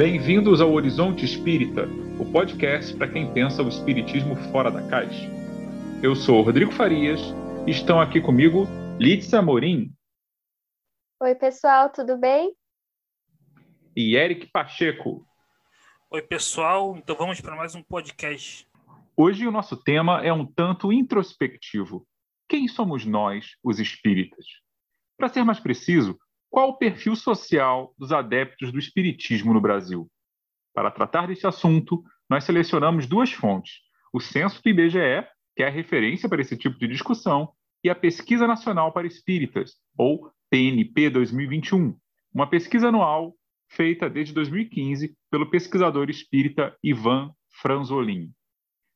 Bem-vindos ao Horizonte Espírita, o podcast para quem pensa o espiritismo fora da caixa. Eu sou Rodrigo Farias e estão aqui comigo Lídia Amorim. Oi, pessoal, tudo bem? E Eric Pacheco. Oi, pessoal, então vamos para mais um podcast. Hoje o nosso tema é um tanto introspectivo. Quem somos nós, os espíritas? Para ser mais preciso, qual o perfil social dos adeptos do espiritismo no Brasil? Para tratar desse assunto, nós selecionamos duas fontes: o censo do IBGE, que é a referência para esse tipo de discussão, e a Pesquisa Nacional para Espíritas, ou PNP 2021, uma pesquisa anual feita desde 2015 pelo pesquisador espírita Ivan Franzolin.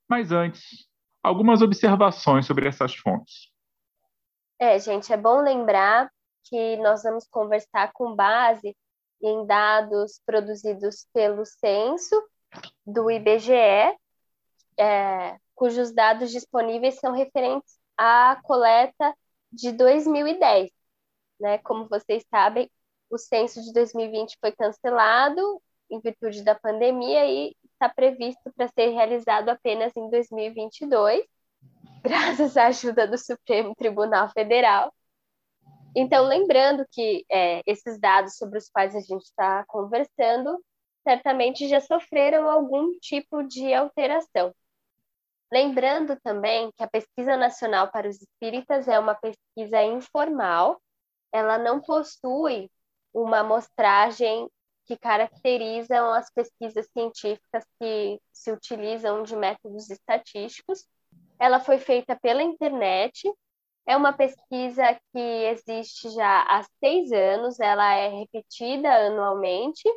Mas antes, algumas observações sobre essas fontes. É, gente, é bom lembrar que nós vamos conversar com base em dados produzidos pelo censo do IBGE, é, cujos dados disponíveis são referentes à coleta de 2010. Né? Como vocês sabem, o censo de 2020 foi cancelado em virtude da pandemia e está previsto para ser realizado apenas em 2022, graças à ajuda do Supremo Tribunal Federal. Então, lembrando que é, esses dados sobre os quais a gente está conversando certamente já sofreram algum tipo de alteração. Lembrando também que a Pesquisa Nacional para os Espíritas é uma pesquisa informal, ela não possui uma amostragem que caracterizam as pesquisas científicas que se utilizam de métodos estatísticos. Ela foi feita pela internet é uma pesquisa que existe já há seis anos, ela é repetida anualmente,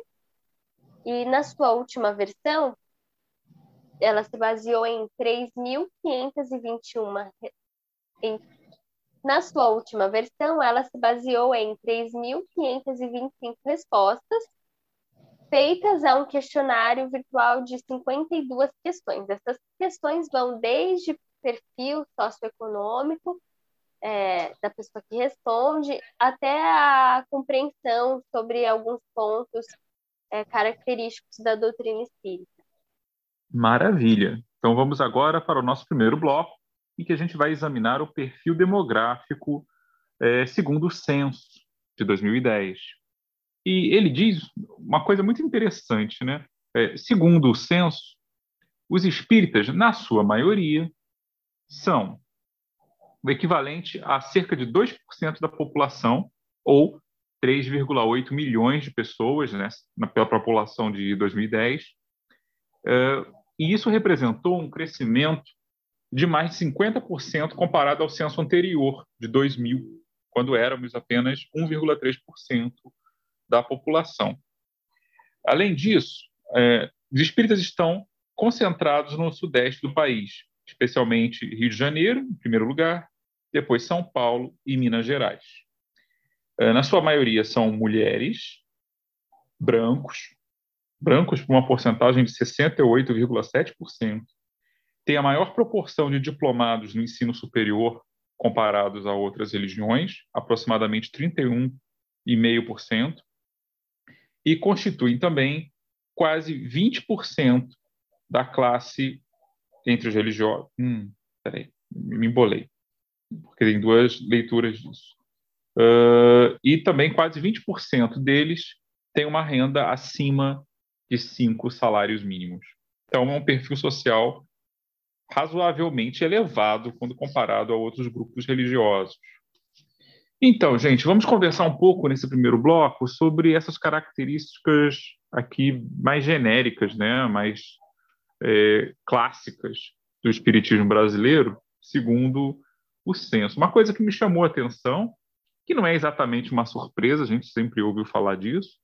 e na sua última versão, ela se baseou em 3.521. Em, na sua última versão, ela se baseou em 3.525 respostas, feitas a um questionário virtual de 52 questões. Essas questões vão desde perfil socioeconômico é, da pessoa que responde, até a compreensão sobre alguns pontos é, característicos da doutrina espírita. Maravilha! Então vamos agora para o nosso primeiro bloco, em que a gente vai examinar o perfil demográfico é, segundo o censo de 2010. E ele diz uma coisa muito interessante, né? É, segundo o censo, os espíritas, na sua maioria, são o equivalente a cerca de 2% da população, ou 3,8 milhões de pessoas, né, pela população de 2010. Uh, e isso representou um crescimento de mais de 50% comparado ao censo anterior, de 2000, quando éramos apenas 1,3% da população. Além disso, é, os espíritas estão concentrados no sudeste do país, especialmente Rio de Janeiro, em primeiro lugar, depois São Paulo e Minas Gerais. É, na sua maioria são mulheres, brancos, brancos por uma porcentagem de 68,7%, tem a maior proporção de diplomados no ensino superior comparados a outras religiões, aproximadamente 31,5%, e constituem também quase 20% da classe entre os religiosos. Hum, peraí, me embolei, porque tem duas leituras disso. Uh, e também quase 20% deles têm uma renda acima de cinco salários mínimos. Então, é um perfil social razoavelmente elevado quando comparado a outros grupos religiosos. Então, gente, vamos conversar um pouco nesse primeiro bloco sobre essas características aqui mais genéricas, né, mais é, clássicas do espiritismo brasileiro, segundo o censo. Uma coisa que me chamou a atenção, que não é exatamente uma surpresa, a gente sempre ouviu falar disso,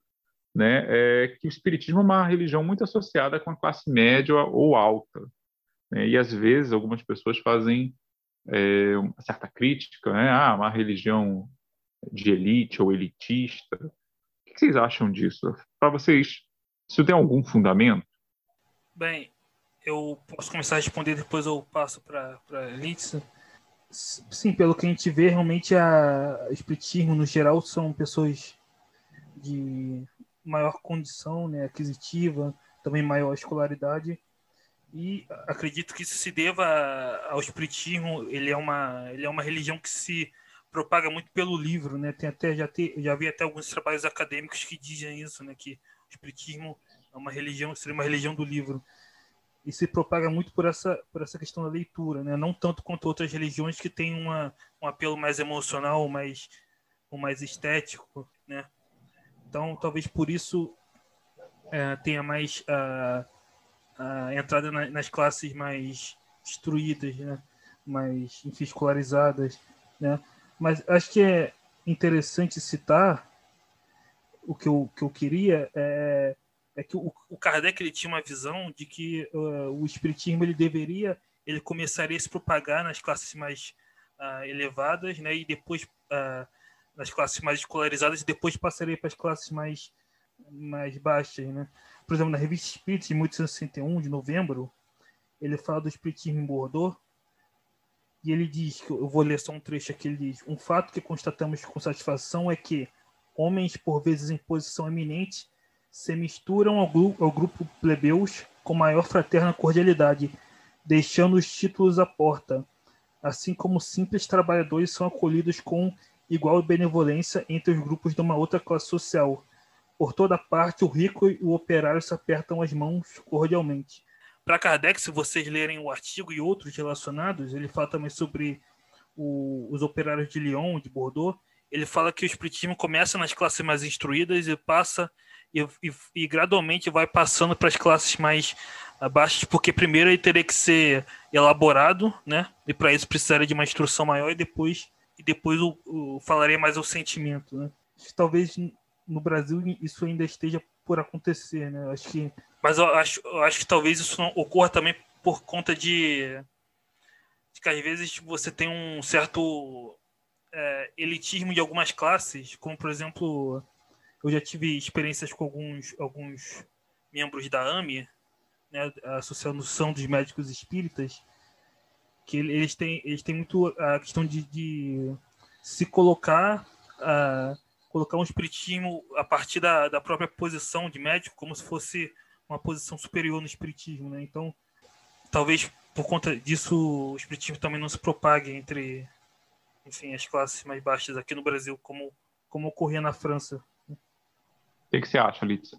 né, é que o espiritismo é uma religião muito associada com a classe média ou alta. Né, e às vezes algumas pessoas fazem é, uma certa crítica, né, ah, uma religião de elite ou elitista. O que vocês acham disso? Para vocês, isso tem algum fundamento? Bem, eu posso começar a responder, depois eu passo para a Litsa. Sim, pelo que a gente vê, realmente a espiritismo, no geral, são pessoas de maior condição né, aquisitiva, também maior escolaridade. E acredito que isso se deva ao espiritismo. Ele é uma, ele é uma religião que se propaga muito pelo livro, né? Tem até já te, já vi até alguns trabalhos acadêmicos que dizem isso, né? Que o espiritismo é uma religião, seria uma religião do livro e se propaga muito por essa por essa questão da leitura, né? Não tanto quanto outras religiões que têm uma, um apelo mais emocional, mais ou mais estético, né? Então, talvez por isso é, tenha mais a, a entrada na, nas classes mais instruídas, né? Mais enfim, escolarizadas, né? Mas acho que é interessante citar o que eu, que eu queria é é que o, o Kardec ele tinha uma visão de que uh, o espiritismo ele deveria ele começaria a se propagar nas classes mais uh, elevadas, né, e depois uh, nas classes mais escolarizadas e depois passaria para as classes mais mais baixas, né? Por exemplo, na revista Espírita de 1861 de novembro, ele fala do espiritismo em Bordeaux e ele diz que eu vou ler só um trecho aqui, ele diz: "Um fato que constatamos com satisfação é que homens por vezes em posição eminente se misturam ao, ao grupo plebeus com maior fraterna cordialidade, deixando os títulos à porta, assim como simples trabalhadores são acolhidos com igual benevolência entre os grupos de uma outra classe social. Por toda parte, o rico e o operário se apertam as mãos cordialmente. Para Kardec, se vocês lerem o artigo e outros relacionados, ele fala também sobre o, os operários de Lyon, de Bordeaux. Ele fala que o espiritismo começa nas classes mais instruídas e passa e, e, e gradualmente vai passando para as classes mais abaixo, porque primeiro ele teria que ser elaborado, né? E para isso precisaria de uma instrução maior e depois e depois o, o falaria mais o sentimento, né? Talvez no Brasil isso ainda esteja por acontecer, né? Acho que mas eu acho, eu acho que talvez isso ocorra também por conta de, de que às vezes você tem um certo é, elitismo de algumas classes, como por exemplo eu já tive experiências com alguns, alguns membros da AME, né, a Associação dos Médicos Espíritas, que eles têm, eles têm muito a questão de, de se colocar, uh, colocar um espiritismo a partir da, da própria posição de médico, como se fosse uma posição superior no espiritismo. Né? Então, talvez por conta disso o espiritismo também não se propague entre enfim, as classes mais baixas aqui no Brasil, como, como ocorria na França que, que você acha, Litz?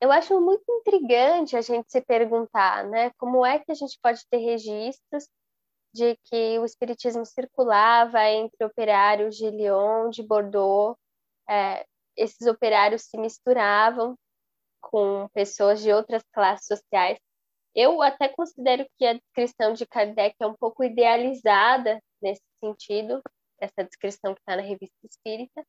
Eu acho muito intrigante a gente se perguntar, né? Como é que a gente pode ter registros de que o espiritismo circulava entre operários de Lyon, de Bordeaux, é, esses operários se misturavam com pessoas de outras classes sociais. Eu até considero que a descrição de Kardec é um pouco idealizada nesse sentido, essa descrição que está na revista Espírita,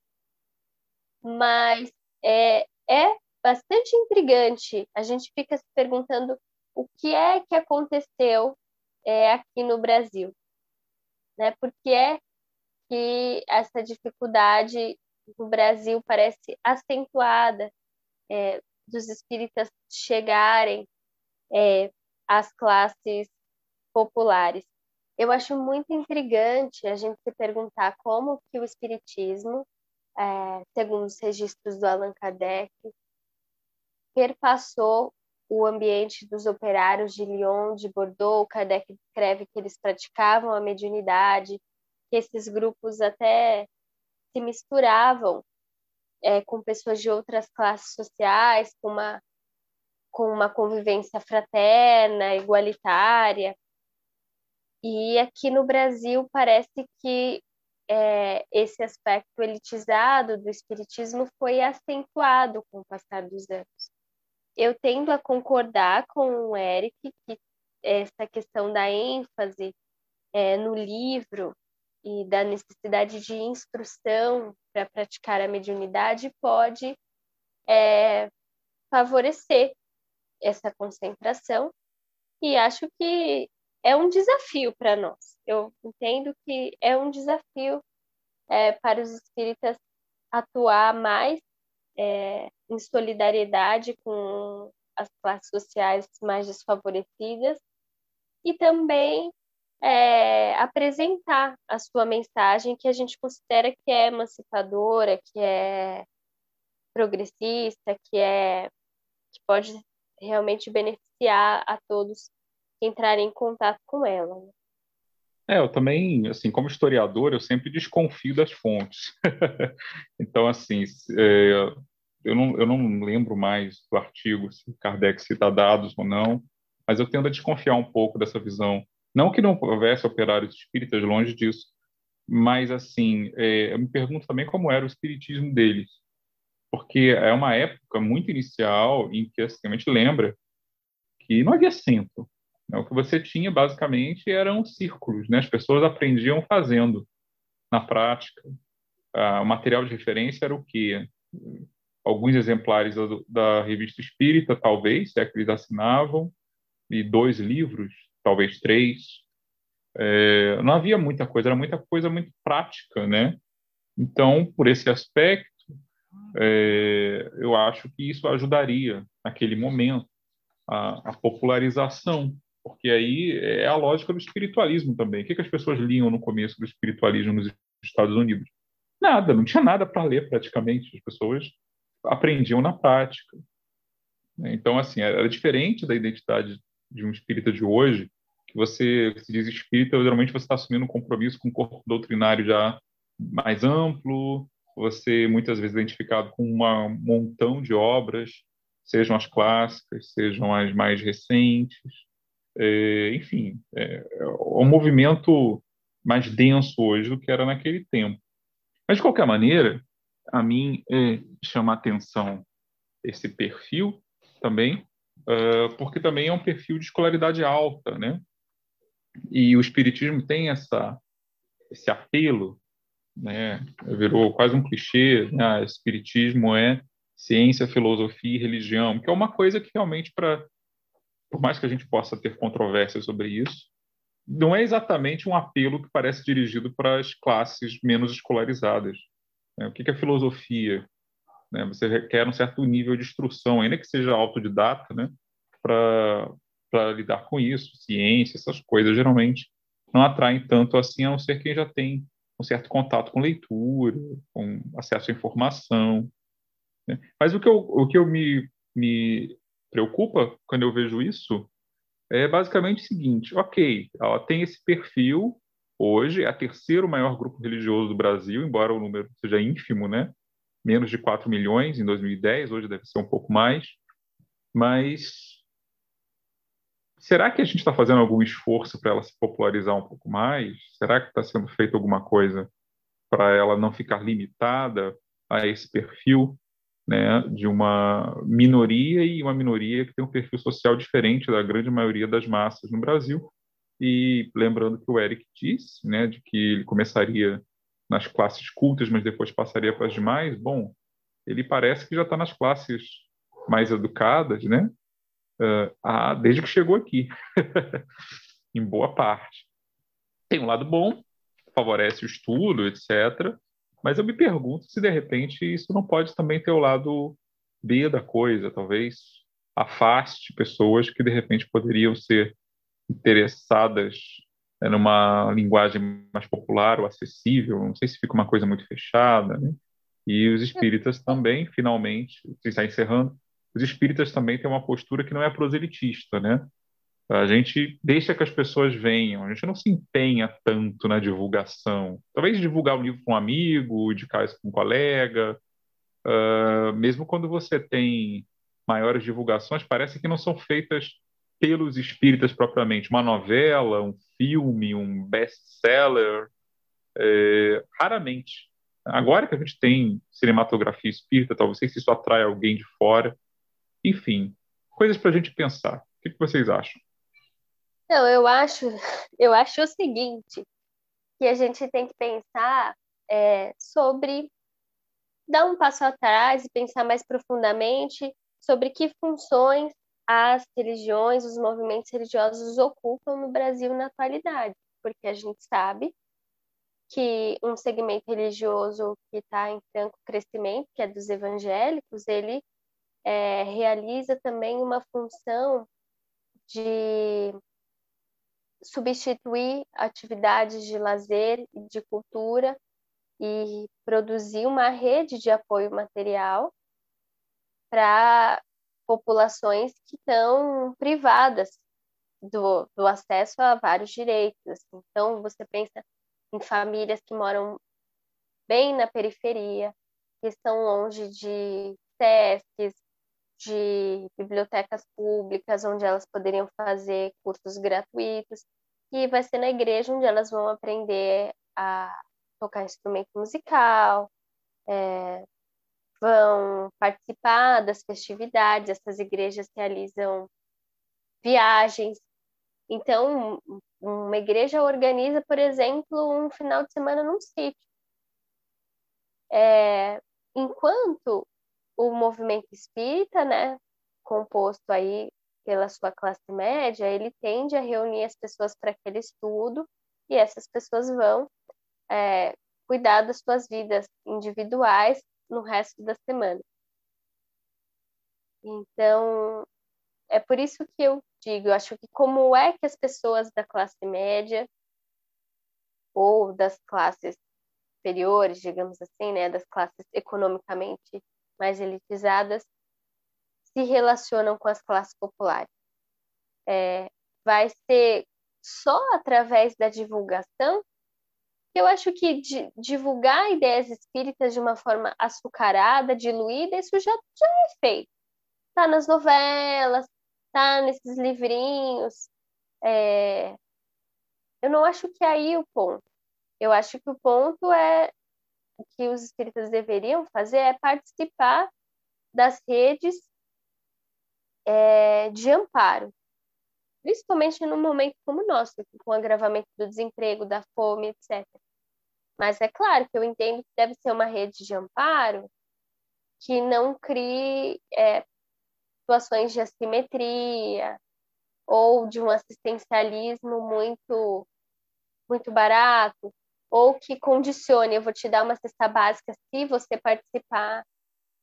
mas é, é bastante intrigante. A gente fica se perguntando o que é que aconteceu é, aqui no Brasil, né? Por que é que essa dificuldade no Brasil parece acentuada é, dos espíritas chegarem é, às classes populares? Eu acho muito intrigante a gente se perguntar como que o espiritismo é, segundo os registros do Allan Kardec, perpassou o ambiente dos operários de Lyon, de Bordeaux. Kardec descreve que eles praticavam a mediunidade, que esses grupos até se misturavam é, com pessoas de outras classes sociais, com uma, com uma convivência fraterna, igualitária. E aqui no Brasil parece que é, esse aspecto elitizado do espiritismo foi acentuado com o passar dos anos. Eu tendo a concordar com o Eric que essa questão da ênfase é, no livro e da necessidade de instrução para praticar a mediunidade pode é, favorecer essa concentração e acho que é um desafio para nós. Eu entendo que é um desafio é, para os espíritas atuar mais é, em solidariedade com as classes sociais mais desfavorecidas e também é, apresentar a sua mensagem que a gente considera que é emancipadora, que é progressista, que é que pode realmente beneficiar a todos que entrarem em contato com ela. É, eu também, assim, como historiador, eu sempre desconfio das fontes. então, assim, é, eu, não, eu não lembro mais do artigo se Kardec cita dados ou não, mas eu tendo a desconfiar um pouco dessa visão. Não que não houvesse operários espíritas, longe disso, mas, assim, é, eu me pergunto também como era o espiritismo deles, porque é uma época muito inicial em que, assim, a gente lembra que não havia centro. Né? O que você tinha, basicamente, eram círculos, né? As pessoas aprendiam fazendo, na prática. Ah, o material de referência era o quê? Alguns exemplares da, da revista Espírita, talvez, se é que eles assinavam, e dois livros, talvez três. É, não havia muita coisa, era muita coisa muito prática, né? Então, por esse aspecto, é, eu acho que isso ajudaria, naquele momento, a, a, popularização, porque aí é a lógica do espiritualismo também. O que, que as pessoas liam no começo do espiritualismo nos Estados Unidos? Nada, não tinha nada para ler praticamente. As pessoas aprendiam na prática. Então, assim, era diferente da identidade de um espírita de hoje, que você se diz espírita, geralmente você está assumindo um compromisso com um corpo doutrinário já mais amplo, você muitas vezes é identificado com um montão de obras, sejam as clássicas, sejam as mais recentes, é, enfim, é, é um movimento mais denso hoje do que era naquele tempo. Mas, de qualquer maneira, a mim é, chama atenção esse perfil também, uh, porque também é um perfil de escolaridade alta, né? E o espiritismo tem essa esse apelo, né? Virou quase um clichê, né? Ah, espiritismo é ciência, filosofia e religião, que é uma coisa que realmente para por mais que a gente possa ter controvérsia sobre isso, não é exatamente um apelo que parece dirigido para as classes menos escolarizadas. Né? O que é filosofia? Né? Você requer um certo nível de instrução, ainda que seja autodidata, né? para lidar com isso, ciência, essas coisas geralmente não atraem tanto assim, a não ser quem já tem um certo contato com leitura, com acesso à informação. Né? Mas o que eu, o que eu me, me preocupa quando eu vejo isso é basicamente o seguinte: ok, ela tem esse perfil hoje, é a terceiro maior grupo religioso do Brasil, embora o número seja ínfimo, né? Menos de 4 milhões em 2010, hoje deve ser um pouco mais, mas Será que a gente está fazendo algum esforço para ela se popularizar um pouco mais? Será que está sendo feito alguma coisa para ela não ficar limitada a esse perfil né, de uma minoria e uma minoria que tem um perfil social diferente da grande maioria das massas no Brasil? E lembrando que o Eric disse, né, de que ele começaria nas classes cultas, mas depois passaria para as demais. Bom, ele parece que já está nas classes mais educadas, né? uh, desde que chegou aqui, em boa parte. Tem um lado bom, favorece o estudo, etc. Mas eu me pergunto se de repente isso não pode também ter o lado B da coisa, talvez afaste pessoas que de repente poderiam ser interessadas né, numa linguagem mais popular ou acessível, não sei se fica uma coisa muito fechada, né? E os espíritas também, finalmente, se está encerrando, os espíritas também têm uma postura que não é proselitista, né? A gente deixa que as pessoas venham, a gente não se empenha tanto na divulgação. Talvez divulgar um livro com um amigo, indicar isso com um colega. Uh, mesmo quando você tem maiores divulgações, parece que não são feitas pelos espíritas propriamente. Uma novela, um filme, um best-seller, é, raramente. Agora que a gente tem cinematografia espírita, talvez isso atrai alguém de fora, enfim, coisas para a gente pensar. O que, que vocês acham? Não, eu acho, eu acho o seguinte, que a gente tem que pensar é, sobre dar um passo atrás e pensar mais profundamente sobre que funções as religiões, os movimentos religiosos ocupam no Brasil na atualidade, porque a gente sabe que um segmento religioso que está em franco crescimento, que é dos evangélicos, ele é, realiza também uma função de substituir atividades de lazer e de cultura e produzir uma rede de apoio material para populações que estão privadas do, do acesso a vários direitos. Então, você pensa em famílias que moram bem na periferia, que estão longe de SESCs, de bibliotecas públicas, onde elas poderiam fazer cursos gratuitos, e vai ser na igreja onde elas vão aprender a tocar instrumento musical, é, vão participar das festividades, essas igrejas realizam viagens. Então, uma igreja organiza, por exemplo, um final de semana num sítio. É, enquanto o movimento espírita, né, composto aí pela sua classe média, ele tende a reunir as pessoas para aquele estudo e essas pessoas vão é, cuidar das suas vidas individuais no resto da semana. Então, é por isso que eu digo, eu acho que como é que as pessoas da classe média ou das classes superiores, digamos assim, né, das classes economicamente mais elitizadas, se relacionam com as classes populares. É, vai ser só através da divulgação eu acho que divulgar ideias espíritas de uma forma açucarada, diluída, isso já, já é feito. Tá nas novelas, tá nesses livrinhos. É... Eu não acho que é aí o ponto. Eu acho que o ponto é o que os espíritas deveriam fazer é participar das redes é, de amparo, principalmente num momento como o nosso, com o agravamento do desemprego, da fome, etc. Mas é claro que eu entendo que deve ser uma rede de amparo que não crie é, situações de assimetria ou de um assistencialismo muito muito barato ou que condicione, eu vou te dar uma cesta básica se você participar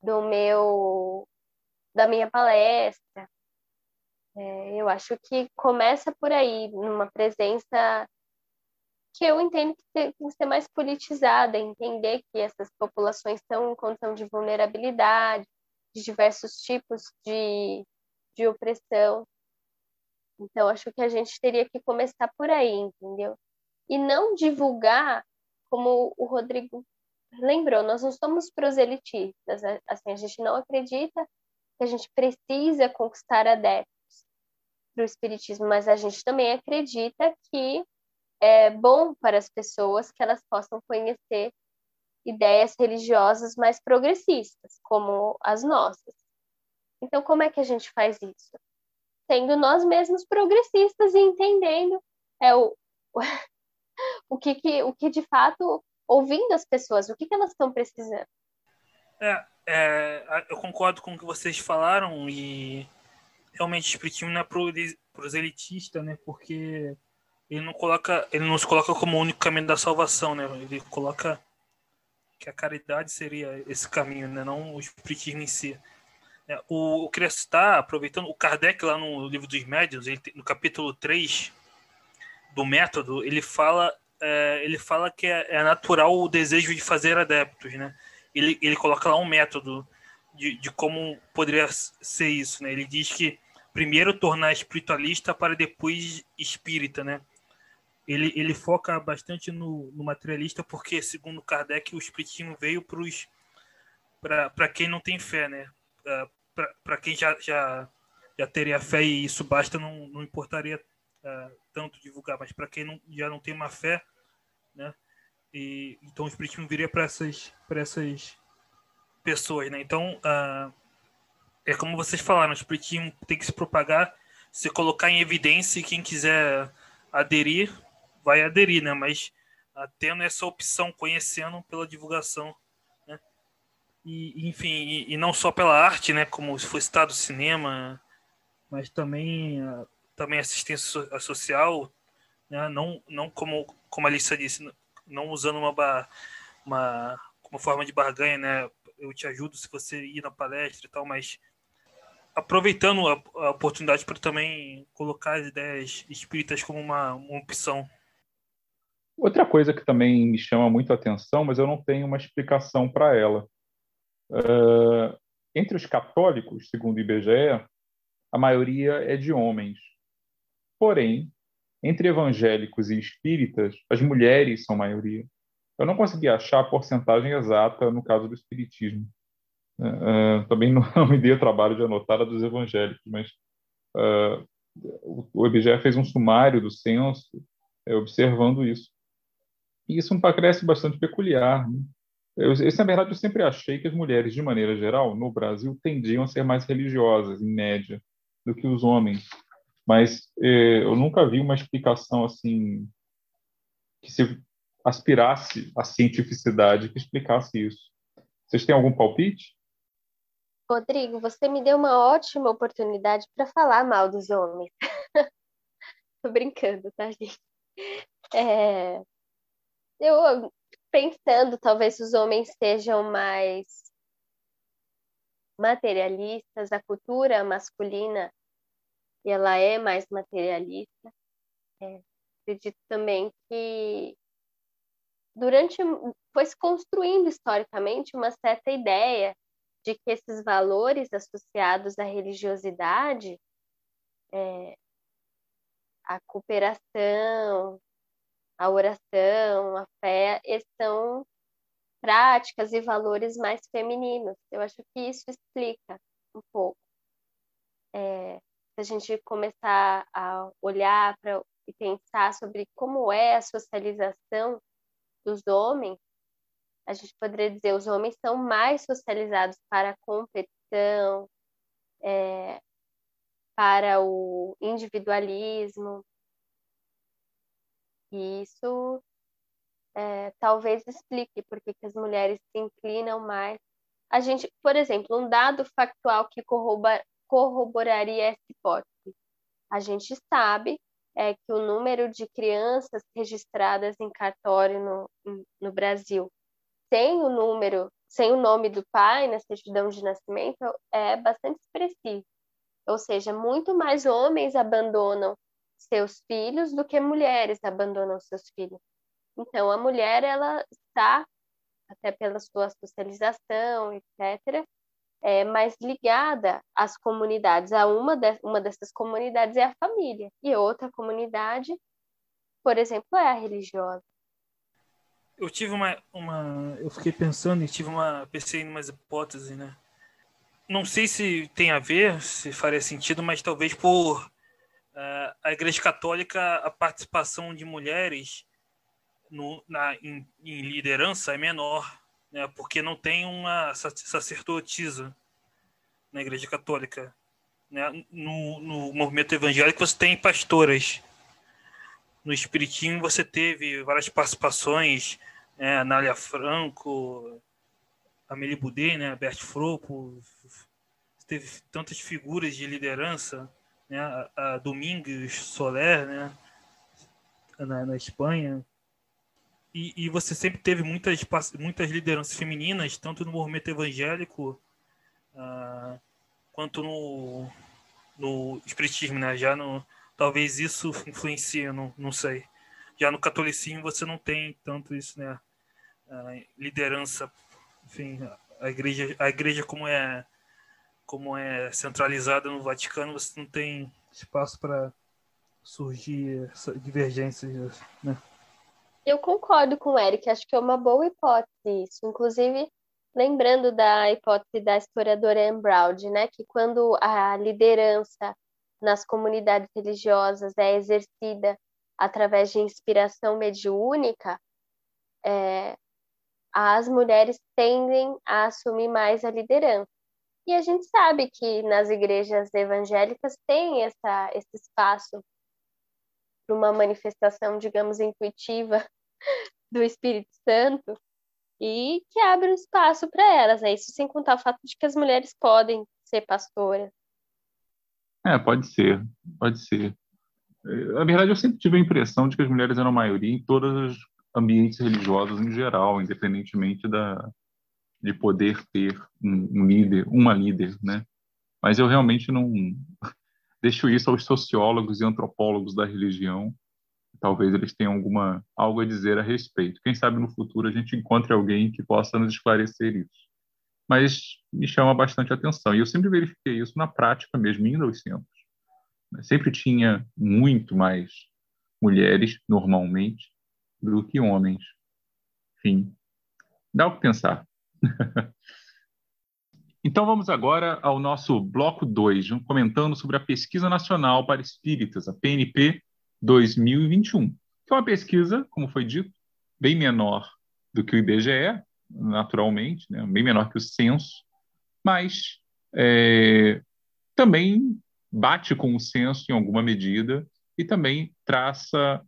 do meu da minha palestra. É, eu acho que começa por aí, numa presença que eu entendo que tem que ser mais politizada, entender que essas populações estão em condição de vulnerabilidade, de diversos tipos de, de opressão. Então, acho que a gente teria que começar por aí, entendeu? E não divulgar, como o Rodrigo lembrou, nós não somos proselitistas, assim, a gente não acredita que a gente precisa conquistar adeptos para o espiritismo, mas a gente também acredita que é bom para as pessoas que elas possam conhecer ideias religiosas mais progressistas, como as nossas. Então, como é que a gente faz isso? Sendo nós mesmos progressistas e entendendo é, o, que, que, o que de fato, ouvindo as pessoas, o que, que elas estão precisando. É, é, eu concordo com o que vocês falaram e realmente o espiritismo não é proselitista, né? Porque ele não coloca, ele não se coloca como o único caminho da salvação, né? Ele coloca que a caridade seria esse caminho, né? Não o espiritismo em si. É, o, eu queria citar, aproveitando, o Kardec lá no livro dos médiuns, ele, no capítulo 3 do método, ele fala, é, ele fala que é, é, natural o desejo de fazer adeptos, né? Ele, ele coloca lá um método de, de como poderia ser isso, né? Ele diz que primeiro tornar espiritualista para depois espírita, né? ele, ele foca bastante no, no materialista, porque, segundo Kardec, o Espiritismo veio para quem não tem fé, né? Para quem já, já, já teria fé e isso basta, não, não importaria uh, tanto divulgar, mas para quem não, já não tem uma fé, né? E, então o Espiritismo viria para essas, essas pessoas, né? Então, uh, é como vocês falaram, o Espiritismo tem que se propagar, se colocar em evidência e quem quiser aderir vai aderir, né? Mas ah, tendo essa opção, conhecendo pela divulgação, né? E, enfim, e, e, não só pela arte, né? Como se fosse estado cinema, mas também, uh, também assistência social, né? Não, não como, como a Alissa disse, não usando uma, uma, uma forma de barganha, né? Eu te ajudo se você ir na palestra e tal, mas aproveitando a, a oportunidade para também colocar as ideias espíritas como uma, uma opção Outra coisa que também me chama muito a atenção, mas eu não tenho uma explicação para ela. Uh, Entre os católicos, segundo o IBGE, a maioria é de homens. Porém, entre evangélicos e espíritas, as mulheres são maioria. Eu não consegui achar a porcentagem exata no caso do espiritismo. Uh, também não, me dei o trabalho de anotar a dos evangélicos, mas uh, o IBGE fez um sumário do censo é, observando isso. E isso me parece bastante peculiar. Né? Eu, na verdade, eu sempre achei que as mulheres, de maneira geral, no Brasil, tendiam a ser mais religiosas, em média, do que os homens. Mas eh, eu nunca vi uma explicação assim que se aspirasse à cientificidade que explicasse isso. Vocês têm algum palpite? Rodrigo, você me deu uma ótima oportunidade para falar mal dos homens. Tô brincando, tá, gente? É... Eu pensando, talvez os homens sejam mais materialistas, a cultura masculina ela é mais materialista. É, acredito também que durante foi se construindo historicamente uma certa ideia de que esses valores associados à religiosidade, é, a cooperação, a oração, a fé, são práticas e valores mais femininos. Eu acho que isso explica um pouco. É, a gente começar a olhar para e pensar sobre como é a socialização dos homens, a gente poderia dizer os homens são mais socializados para a competição, é, para o individualismo. E isso é, talvez explique por que as mulheres se inclinam mais. A gente, por exemplo, um dado factual que corrobora, corroboraria essa hipótese. A gente sabe é, que o número de crianças registradas em cartório no, no Brasil sem o número, sem o nome do pai na certidão de nascimento é bastante expressivo. Ou seja, muito mais homens abandonam seus filhos do que mulheres abandonam seus filhos. Então, a mulher, ela está, até pela sua socialização, etc., é mais ligada às comunidades. A uma, de, uma dessas comunidades é a família, e outra comunidade, por exemplo, é a religiosa eu tive uma, uma. Eu fiquei pensando e tive uma. Pensei em umas hipóteses, né? Não sei se tem a ver, se faria sentido, mas talvez por uh, a Igreja Católica, a participação de mulheres no, na, em, em liderança é menor, né? porque não tem uma sacerdotisa na Igreja Católica. Né? No, no movimento evangélico você tem pastoras. No Espiritismo você teve várias participações é, Anália Franco, Amélie Boudet, né, Bert Fropo, teve tantas figuras de liderança, né, a, a Domingos Soler, né, na, na Espanha, e, e, você sempre teve muitas, muitas lideranças femininas, tanto no movimento evangélico uh, quanto no, no espiritismo, né? Já no, talvez isso influencie, não, não sei. Já no catolicismo você não tem tanto isso, né? liderança, enfim, a igreja, a igreja como é como é centralizada no Vaticano, você não tem espaço para surgir divergências, né? Eu concordo com o Eric, acho que é uma boa hipótese isso. Inclusive, lembrando da hipótese da historiadora Anne Brown, né, que quando a liderança nas comunidades religiosas é exercida através de inspiração mediúnica, é, as mulheres tendem a assumir mais a liderança. E a gente sabe que nas igrejas evangélicas tem essa, esse espaço para uma manifestação, digamos, intuitiva do Espírito Santo e que abre um espaço para elas. Né? Isso sem contar o fato de que as mulheres podem ser pastoras. É, pode ser, pode ser. Na verdade, eu sempre tive a impressão de que as mulheres eram a maioria em todas as ambientes religiosos em geral, independentemente da, de poder ter um, um líder, uma líder, né? Mas eu realmente não deixo isso aos sociólogos e antropólogos da religião. Talvez eles tenham alguma algo a dizer a respeito. Quem sabe no futuro a gente encontre alguém que possa nos esclarecer isso. mas me chama bastante atenção. E eu sempre verifiquei isso na prática mesmo, indo aos centros. Sempre tinha muito mais mulheres, normalmente, do que homens. Enfim, dá o que pensar. então vamos agora ao nosso bloco 2, comentando sobre a Pesquisa Nacional para Espíritas, a PNP 2021, que é uma pesquisa, como foi dito, bem menor do que o IBGE, naturalmente, né? bem menor que o censo, mas é, também bate com o censo em alguma medida e também traça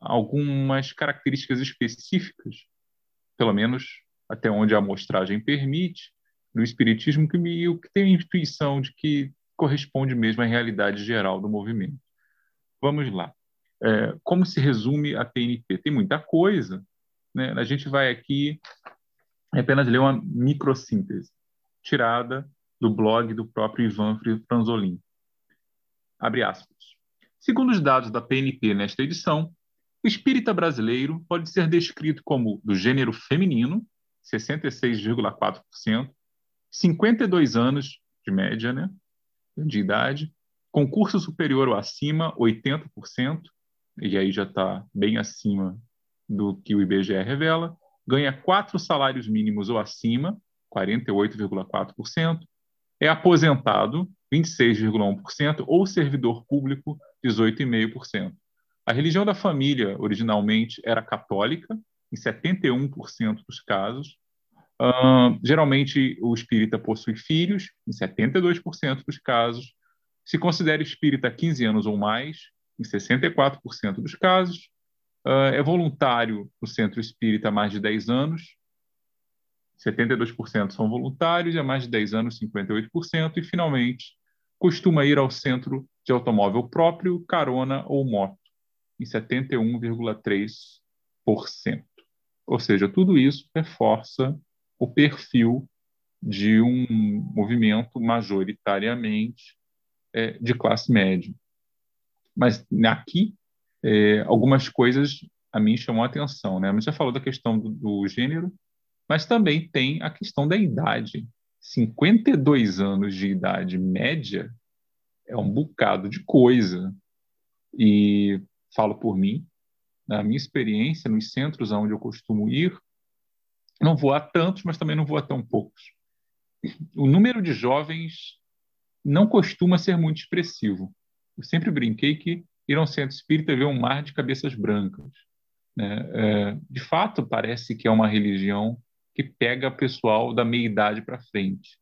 algumas características específicas, pelo menos até onde a amostragem permite, do espiritismo que me que tem a intuição de que corresponde mesmo à realidade geral do movimento. Vamos lá. É, como se resume a PNP? Tem muita coisa. Né? A gente vai aqui apenas ler uma microsíntese tirada do blog do próprio Ivan Franzolin. Abre aspas. Segundo os dados da PNP nesta edição, o espírita brasileiro pode ser descrito como do gênero feminino, 66,4%, 52 anos de média né, de idade, concurso superior ou acima, 80%, e aí já está bem acima do que o IBGE revela, ganha quatro salários mínimos ou acima, 48,4%, é aposentado, 26,1%, ou servidor público, 18,5%. A religião da família, originalmente, era católica, em 71% dos casos. Uh, geralmente, o espírita possui filhos, em 72% dos casos. Se considera espírita há 15 anos ou mais, em 64% dos casos. Uh, é voluntário no centro espírita há mais de 10 anos, 72% são voluntários, e há mais de 10 anos, 58%, e, finalmente, costuma ir ao centro de automóvel próprio, carona ou moto, em 71,3%. Ou seja, tudo isso reforça o perfil de um movimento majoritariamente é, de classe média. Mas aqui é, algumas coisas a mim chamam a atenção, né? A gente já falou da questão do, do gênero, mas também tem a questão da idade. 52 anos de idade média é um bocado de coisa. E falo por mim, na minha experiência, nos centros onde eu costumo ir, não vou a tantos, mas também não vou a tão poucos. O número de jovens não costuma ser muito expressivo. Eu sempre brinquei que ir a um centro espírita ver um mar de cabeças brancas. Né? É, de fato, parece que é uma religião que pega pessoal da meia idade para frente.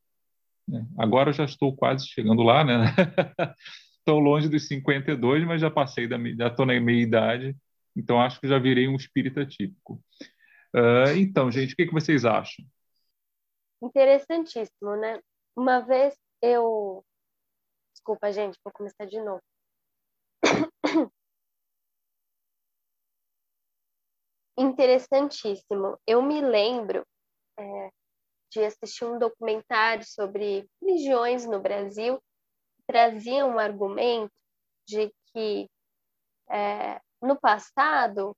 Né? Agora eu já estou quase chegando lá, né? estou longe dos 52, mas já passei da já estou na meia idade, então acho que já virei um espírita típico. Uh, então, gente, o que, que vocês acham? Interessantíssimo, né? Uma vez eu. Desculpa, gente, vou começar de novo. Interessantíssimo. Eu me lembro é, de assistir um documentário sobre religiões no Brasil, que trazia um argumento de que é, no passado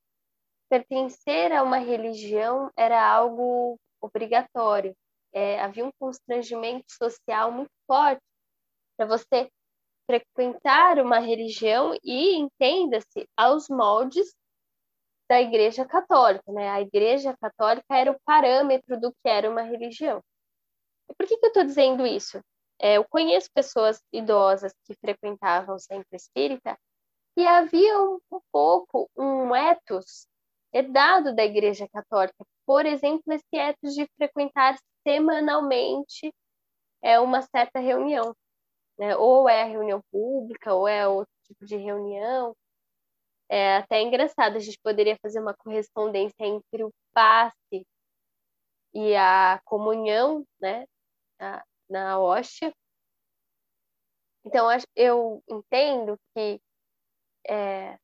pertencer a uma religião era algo obrigatório. É, havia um constrangimento social muito forte para você frequentar uma religião e entenda-se aos moldes da Igreja Católica, né? A Igreja Católica era o parâmetro do que era uma religião. E por que, que eu estou dizendo isso? É, eu conheço pessoas idosas que frequentavam o centro espírita e havia um, um pouco um ethos herdado da Igreja Católica. Por exemplo, esse ethos de frequentar semanalmente é uma certa reunião né? Ou é reunião pública, ou é outro tipo de reunião. É até engraçado, a gente poderia fazer uma correspondência entre o passe e a comunhão, né? Na, na hóstia. Então, eu entendo que é,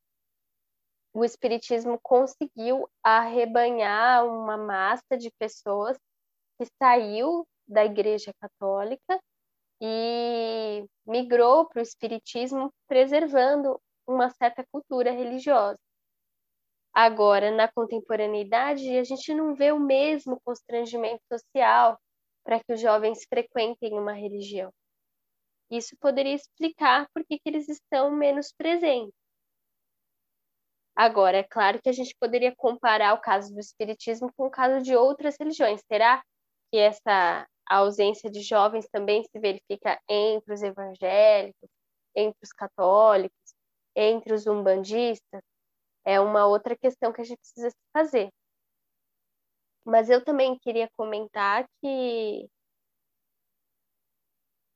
o Espiritismo conseguiu arrebanhar uma massa de pessoas que saiu da Igreja Católica e migrou para o espiritismo, preservando uma certa cultura religiosa. Agora, na contemporaneidade, a gente não vê o mesmo constrangimento social para que os jovens frequentem uma religião. Isso poderia explicar por que, que eles estão menos presentes. Agora, é claro que a gente poderia comparar o caso do Espiritismo com o caso de outras religiões. Será que essa ausência de jovens também se verifica entre os evangélicos, entre os católicos, entre os umbandistas? É uma outra questão que a gente precisa fazer. Mas eu também queria comentar que,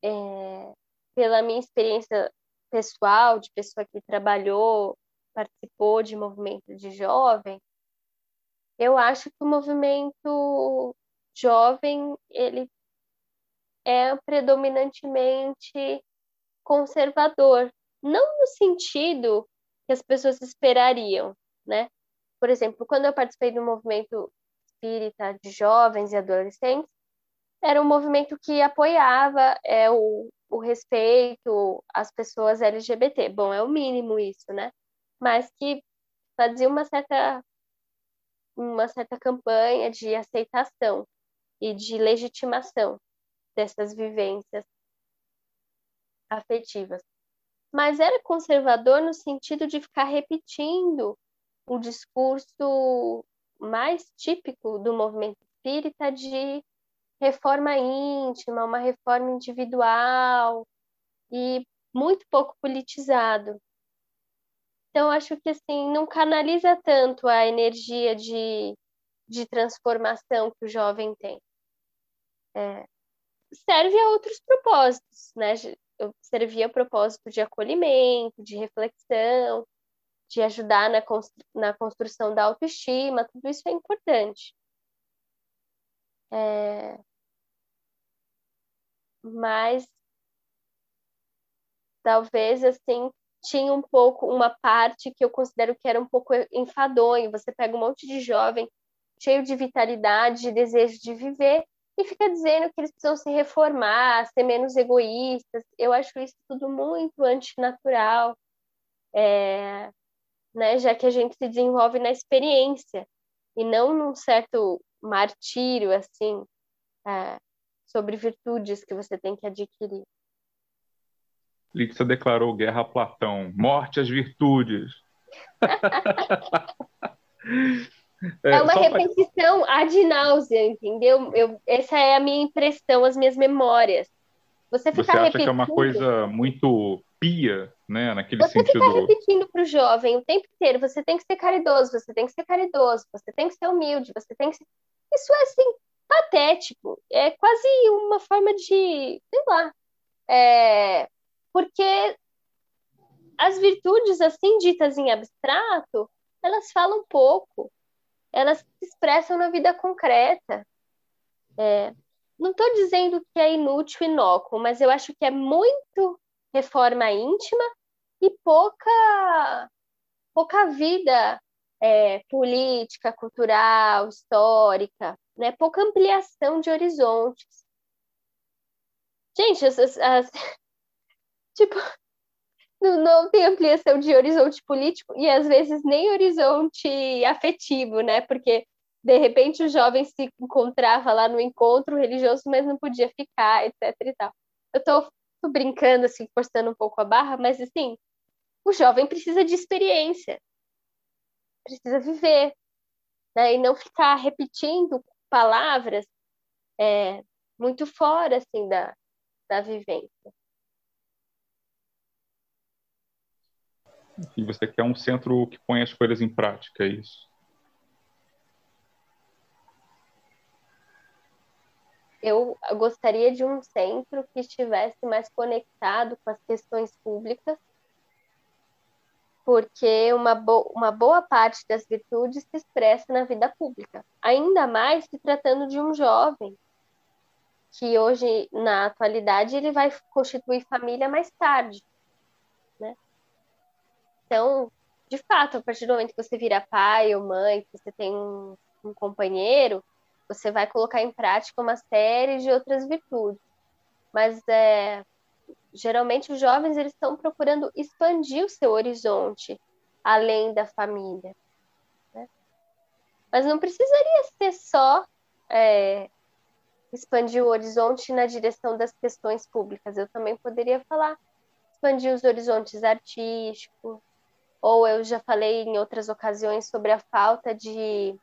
é, pela minha experiência pessoal, de pessoa que trabalhou, participou de movimento de jovem, eu acho que o movimento jovem ele é predominantemente conservador, não no sentido que as pessoas esperariam, né? Por exemplo, quando eu participei do movimento espírita de jovens e adolescentes, era um movimento que apoiava é, o, o respeito às pessoas LGBT. Bom, é o mínimo isso, né? Mas que fazia uma certa uma certa campanha de aceitação e de legitimação dessas vivências afetivas. Mas era conservador no sentido de ficar repetindo o discurso mais típico do movimento espírita de reforma íntima, uma reforma individual e muito pouco politizado. Então, acho que assim, não canaliza tanto a energia de, de transformação que o jovem tem. É, serve a outros propósitos, né? Servia propósito de acolhimento, de reflexão, de ajudar na, constru na construção da autoestima, tudo isso é importante. É... Mas talvez assim tinha um pouco uma parte que eu considero que era um pouco enfadonho. Você pega um monte de jovem cheio de vitalidade, de desejo de viver e fica dizendo que eles precisam se reformar, ser menos egoístas. Eu acho isso tudo muito antinatural. É, né, já que a gente se desenvolve na experiência e não num certo martírio assim é, sobre virtudes que você tem que adquirir. Lícia declarou guerra a Platão, morte às virtudes. é, é, uma repetição pra... ad náusea, entendeu? Eu, essa é a minha impressão, as minhas memórias. Você, ficar você acha repetindo... que é uma coisa muito pia, né? Naquele você sentido. Você fica repetindo para o jovem o tempo inteiro: você tem que ser caridoso, você tem que ser caridoso, você tem que ser humilde, você tem que ser. Isso é assim, patético. É quase uma forma de, sei lá. É... Porque as virtudes, assim ditas em abstrato, elas falam pouco. Elas se expressam na vida concreta. É... Não estou dizendo que é inútil e inócuo, mas eu acho que é muito reforma íntima e pouca, pouca vida é, política, cultural, histórica, né? pouca ampliação de horizontes. Gente, as, as, as tipo, não, tem ampliação de horizonte político e às vezes nem horizonte afetivo, né? Porque de repente o jovem se encontrava lá no encontro religioso, mas não podia ficar, etc e tal. Eu estou brincando, assim, forçando um pouco a barra, mas assim, o jovem precisa de experiência, precisa viver, né? E não ficar repetindo palavras é, muito fora, assim, da, da vivência. E você quer um centro que põe as coisas em prática, é isso? eu gostaria de um centro que estivesse mais conectado com as questões públicas, porque uma, bo uma boa parte das virtudes se expressa na vida pública, ainda mais se tratando de um jovem, que hoje, na atualidade, ele vai constituir família mais tarde. Então, de fato, a partir do momento que você vira pai ou mãe, que você tem um, um companheiro, você vai colocar em prática uma série de outras virtudes. Mas é, geralmente os jovens eles estão procurando expandir o seu horizonte além da família. Né? Mas não precisaria ser só é, expandir o horizonte na direção das questões públicas. Eu também poderia falar expandir os horizontes artísticos, ou eu já falei em outras ocasiões sobre a falta de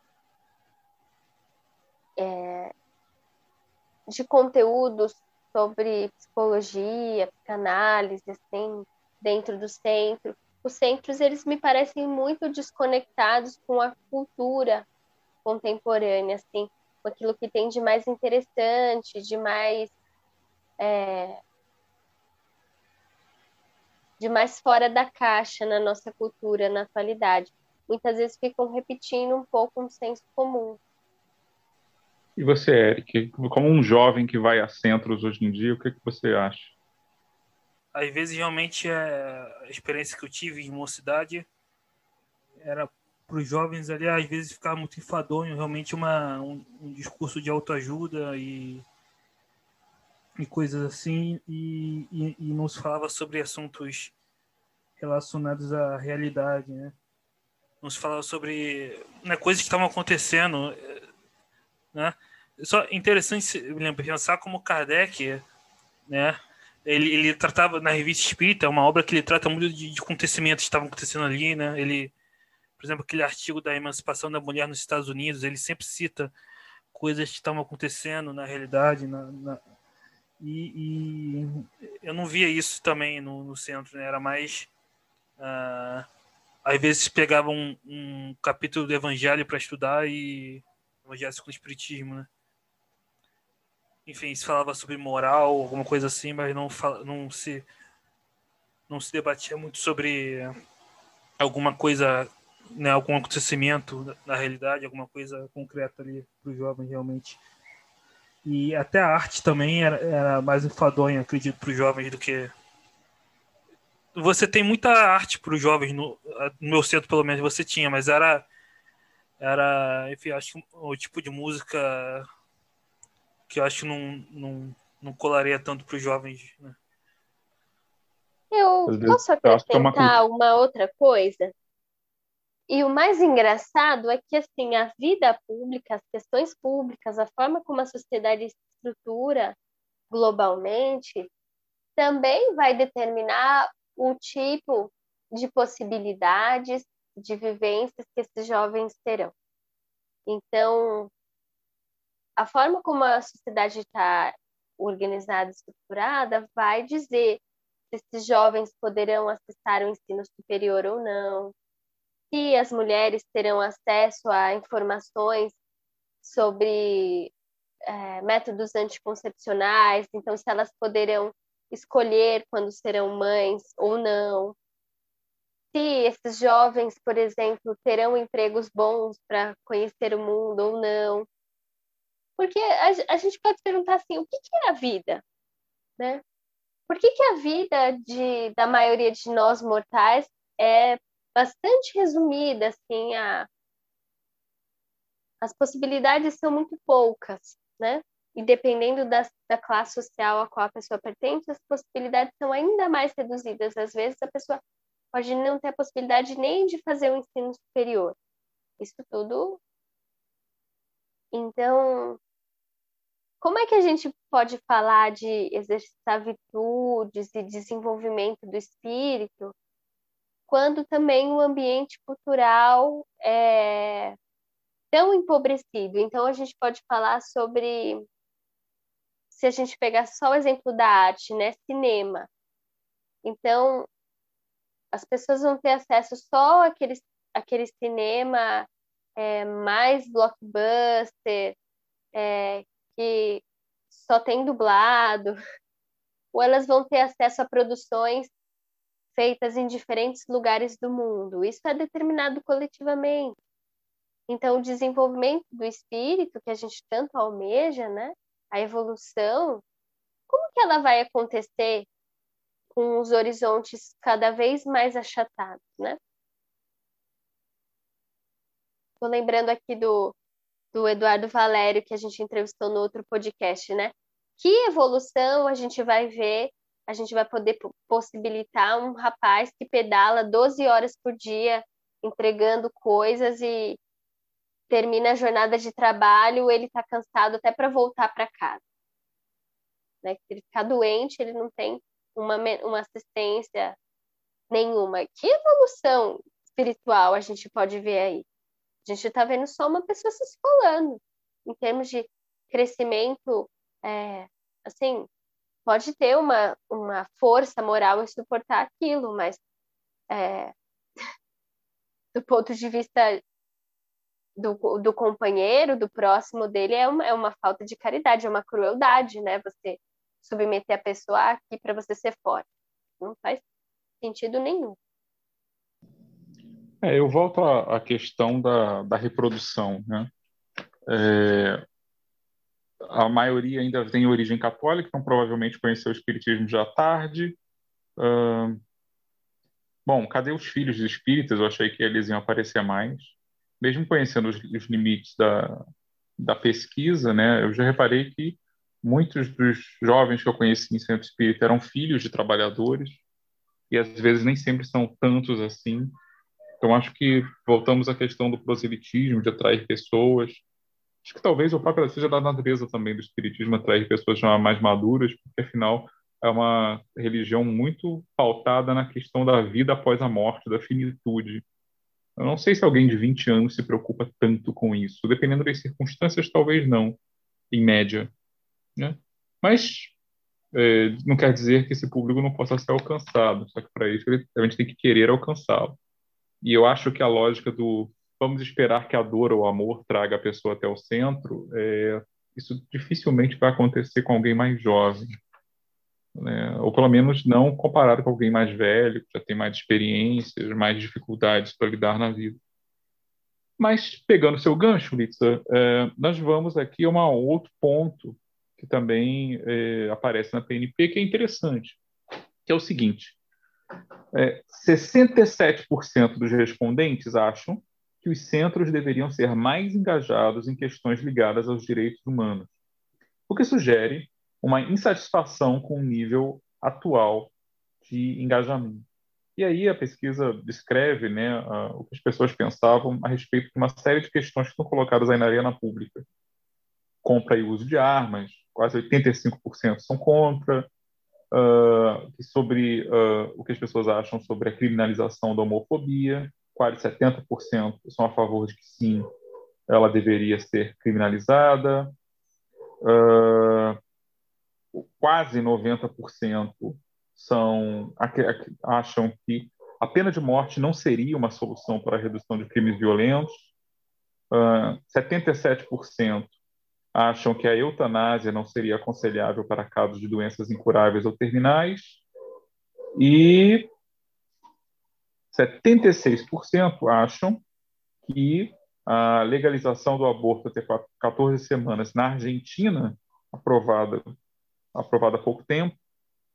é, de conteúdos sobre psicologia, psicanálise, assim, dentro do centro. Os centros, eles me parecem muito desconectados com a cultura contemporânea, assim, com aquilo que tem de mais interessante, de mais é, de mais fora da caixa na nossa cultura na atualidade. Muitas vezes ficam repetindo um pouco um senso comum. E você, Eric, como um jovem que vai a centros hoje em dia, o que, é que você acha? Às vezes, realmente, é, a experiência que eu tive em mocidade era para os jovens ali, às vezes, ficar muito enfadonho, realmente uma, um, um discurso de autoajuda e, e coisas assim, e, e, e se falava sobre assuntos relacionados à realidade, né? Não se falava sobre né, coisas que estavam acontecendo, né? Só interessante lembra, pensar como Kardec, né? Ele, ele tratava na revista Espírita, é uma obra que ele trata muito de, de acontecimentos que estavam acontecendo ali, né? Ele, por exemplo, aquele artigo da emancipação da mulher nos Estados Unidos, ele sempre cita coisas que estavam acontecendo na realidade, na e, e, eu não via isso também no, no centro, né? Era mais uh, às vezes pegava um, um capítulo do Evangelho para estudar e Evangelho com o Espiritismo, né? enfim, se falava sobre moral, alguma coisa assim, mas não, não se não se debatia muito sobre alguma coisa, né, algum acontecimento na realidade, alguma coisa concreta ali para os jovens realmente. E até a arte também era, era mais enfadonha, acredito, para os jovens do que. Você tem muita arte para os jovens, no, no meu centro pelo menos você tinha, mas era. Era, enfim, acho que o tipo de música que eu acho que não, não, não colaria tanto para os jovens. Né? Eu posso acrescentar é uma... uma outra coisa? E o mais engraçado é que assim a vida pública, as questões públicas, a forma como a sociedade se estrutura globalmente, também vai determinar o tipo de possibilidades de vivências que esses jovens terão. Então, a forma como a sociedade está organizada, estruturada, vai dizer se esses jovens poderão acessar o ensino superior ou não, se as mulheres terão acesso a informações sobre é, métodos anticoncepcionais, então se elas poderão escolher quando serão mães ou não, se esses jovens, por exemplo, terão empregos bons para conhecer o mundo ou não. Porque a, a gente pode perguntar assim, o que, que é a vida? Né? Por que, que a vida de, da maioria de nós mortais é bastante resumida, assim, a, as possibilidades são muito poucas, né? E dependendo da, da classe social a qual a pessoa pertence, as possibilidades são ainda mais reduzidas. Às vezes a pessoa pode não ter a possibilidade nem de fazer um ensino superior. Isso tudo. Então, como é que a gente pode falar de exercitar virtudes e desenvolvimento do espírito quando também o ambiente cultural é tão empobrecido? Então, a gente pode falar sobre, se a gente pegar só o exemplo da arte, né? Cinema. Então, as pessoas vão ter acesso só àquele, àquele cinema é, mais blockbuster, é, que só tem dublado, ou elas vão ter acesso a produções feitas em diferentes lugares do mundo. Isso é determinado coletivamente. Então, o desenvolvimento do espírito, que a gente tanto almeja, né? a evolução, como que ela vai acontecer com os horizontes cada vez mais achatados, né? Estou lembrando aqui do do Eduardo Valério, que a gente entrevistou no outro podcast, né? Que evolução a gente vai ver, a gente vai poder possibilitar um rapaz que pedala 12 horas por dia entregando coisas e, termina a jornada de trabalho, ele está cansado até para voltar para casa. Né? Se ele ficar doente, ele não tem uma, uma assistência nenhuma. Que evolução espiritual a gente pode ver aí? A gente está vendo só uma pessoa se esfolando. Em termos de crescimento, é, assim, pode ter uma, uma força moral em suportar aquilo, mas é, do ponto de vista do, do companheiro, do próximo dele, é uma, é uma falta de caridade, é uma crueldade, né? Você submeter a pessoa aqui para você ser forte. Não faz sentido nenhum. É, eu volto à, à questão da, da reprodução, né? É, a maioria ainda tem origem católica, então provavelmente conheceu o espiritismo já tarde. Uh, bom, cadê os filhos dos espíritas? Eu achei que eles iam aparecer mais. Mesmo conhecendo os, os limites da, da pesquisa, né, eu já reparei que muitos dos jovens que eu conheci em centro espírita eram filhos de trabalhadores e às vezes nem sempre são tantos assim. Então acho que voltamos à questão do proselitismo, de atrair pessoas, Acho que talvez o próprio seja da natureza também do espiritismo atrair pessoas já mais maduras, porque afinal é uma religião muito pautada na questão da vida após a morte, da finitude. Eu não sei se alguém de 20 anos se preocupa tanto com isso. Dependendo das circunstâncias, talvez não, em média. Né? Mas é, não quer dizer que esse público não possa ser alcançado, só que para isso a gente tem que querer alcançá-lo. E eu acho que a lógica do vamos esperar que a dor ou o amor traga a pessoa até o centro, é, isso dificilmente vai acontecer com alguém mais jovem. Né? Ou pelo menos não comparado com alguém mais velho, que já tem mais experiências, mais dificuldades para lidar na vida. Mas, pegando seu gancho, Litsa, é, nós vamos aqui a um outro ponto que também é, aparece na PNP, que é interessante, que é o seguinte: é, 67% dos respondentes acham que os centros deveriam ser mais engajados em questões ligadas aos direitos humanos, o que sugere uma insatisfação com o nível atual de engajamento. E aí a pesquisa descreve né, uh, o que as pessoas pensavam a respeito de uma série de questões que estão colocadas aí na arena pública. Compra e uso de armas, quase 85% são contra. Uh, sobre uh, o que as pessoas acham sobre a criminalização da homofobia, quase 70% são a favor de que sim, ela deveria ser criminalizada. Uh, quase 90% são acham que a pena de morte não seria uma solução para a redução de crimes violentos. Uh, 77% acham que a eutanásia não seria aconselhável para casos de doenças incuráveis ou terminais. E 76% acham que a legalização do aborto até 14 semanas na Argentina, aprovada, aprovada há pouco tempo,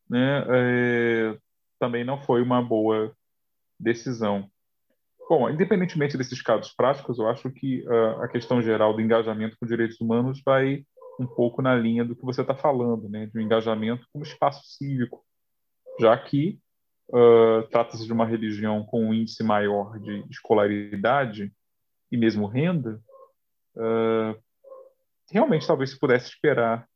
né, é, também não foi uma boa decisão. Bom, independentemente desses casos práticos, eu acho que uh, a questão geral do engajamento com direitos humanos vai um pouco na linha do que você está falando, né, de um engajamento como espaço cívico, já que uh, trata-se de uma religião com um índice maior de escolaridade e mesmo renda, uh, realmente talvez se pudesse esperar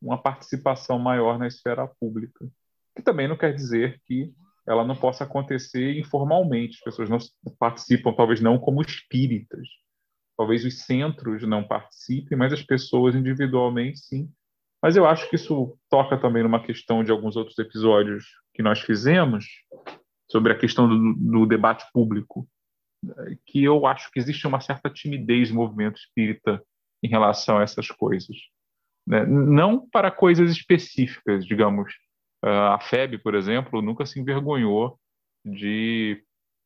uma participação maior na esfera pública. Que também não quer dizer que ela não possa acontecer informalmente. As pessoas não participam, talvez não como espíritas. Talvez os centros não participem, mas as pessoas individualmente sim. Mas eu acho que isso toca também numa questão de alguns outros episódios que nós fizemos sobre a questão do, do debate público, que eu acho que existe uma certa timidez no movimento espírita em relação a essas coisas. Né? Não para coisas específicas, digamos. A FEB, por exemplo, nunca se envergonhou de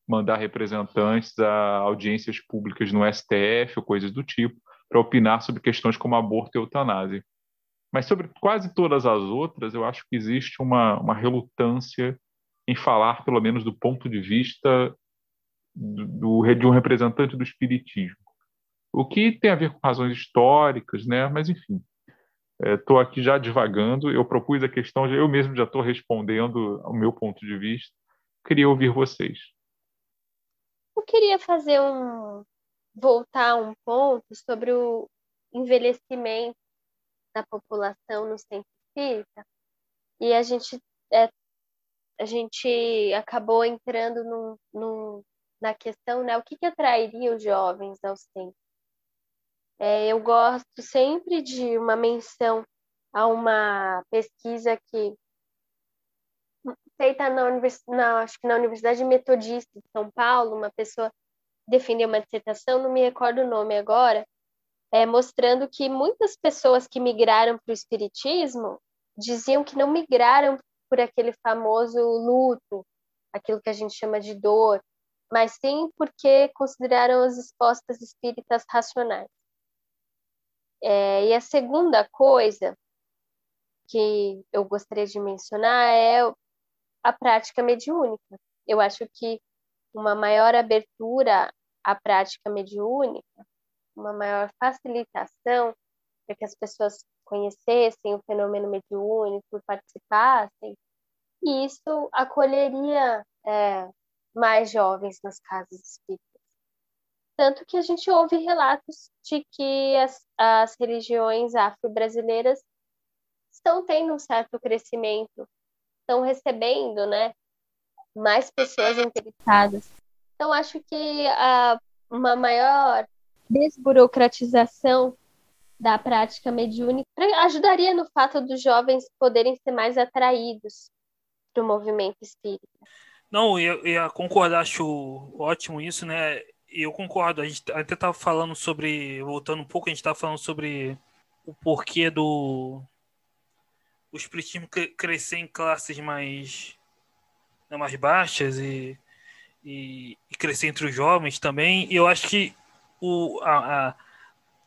mandar representantes a audiências públicas no STF ou coisas do tipo para opinar sobre questões como aborto e eutanásia. Mas sobre quase todas as outras, eu acho que existe uma, uma relutância em falar, pelo menos do ponto de vista do, do, de um representante do espiritismo. O que tem a ver com razões históricas, né? mas enfim, estou é, aqui já divagando. Eu propus a questão, eu mesmo já estou respondendo ao meu ponto de vista. Queria ouvir vocês. Eu queria fazer um, voltar um ponto sobre o envelhecimento da população no centro espírita e a gente é, a gente acabou entrando no, no, na questão, né, o que, que atrairia os jovens ao centro? É, eu gosto sempre de uma menção a uma pesquisa que feita na, univers, na, acho que na Universidade Metodista de São Paulo, uma pessoa defendeu uma dissertação, não me recordo o nome agora, é, mostrando que muitas pessoas que migraram para o Espiritismo diziam que não migraram por aquele famoso luto, aquilo que a gente chama de dor, mas sim porque consideraram as expostas espíritas racionais. É, e a segunda coisa que eu gostaria de mencionar é a prática mediúnica. Eu acho que uma maior abertura à prática mediúnica, uma maior facilitação para que as pessoas conhecessem o fenômeno mediúnico, participassem, e isso acolheria é, mais jovens nas casas espíritas. Tanto que a gente ouve relatos de que as, as religiões afro-brasileiras estão tendo um certo crescimento estão recebendo, né, mais pessoas interessadas. Então, acho que a, uma maior desburocratização da prática mediúnica ajudaria no fato dos jovens poderem ser mais atraídos para o movimento espírita. Não, eu ia concordar, acho ótimo isso, né? Eu concordo. A gente até estava falando sobre, voltando um pouco, a gente estava falando sobre o porquê do o espiritismo crescer em classes mais, né, mais baixas e, e, e, crescer entre os jovens também. E eu acho que o, a, a,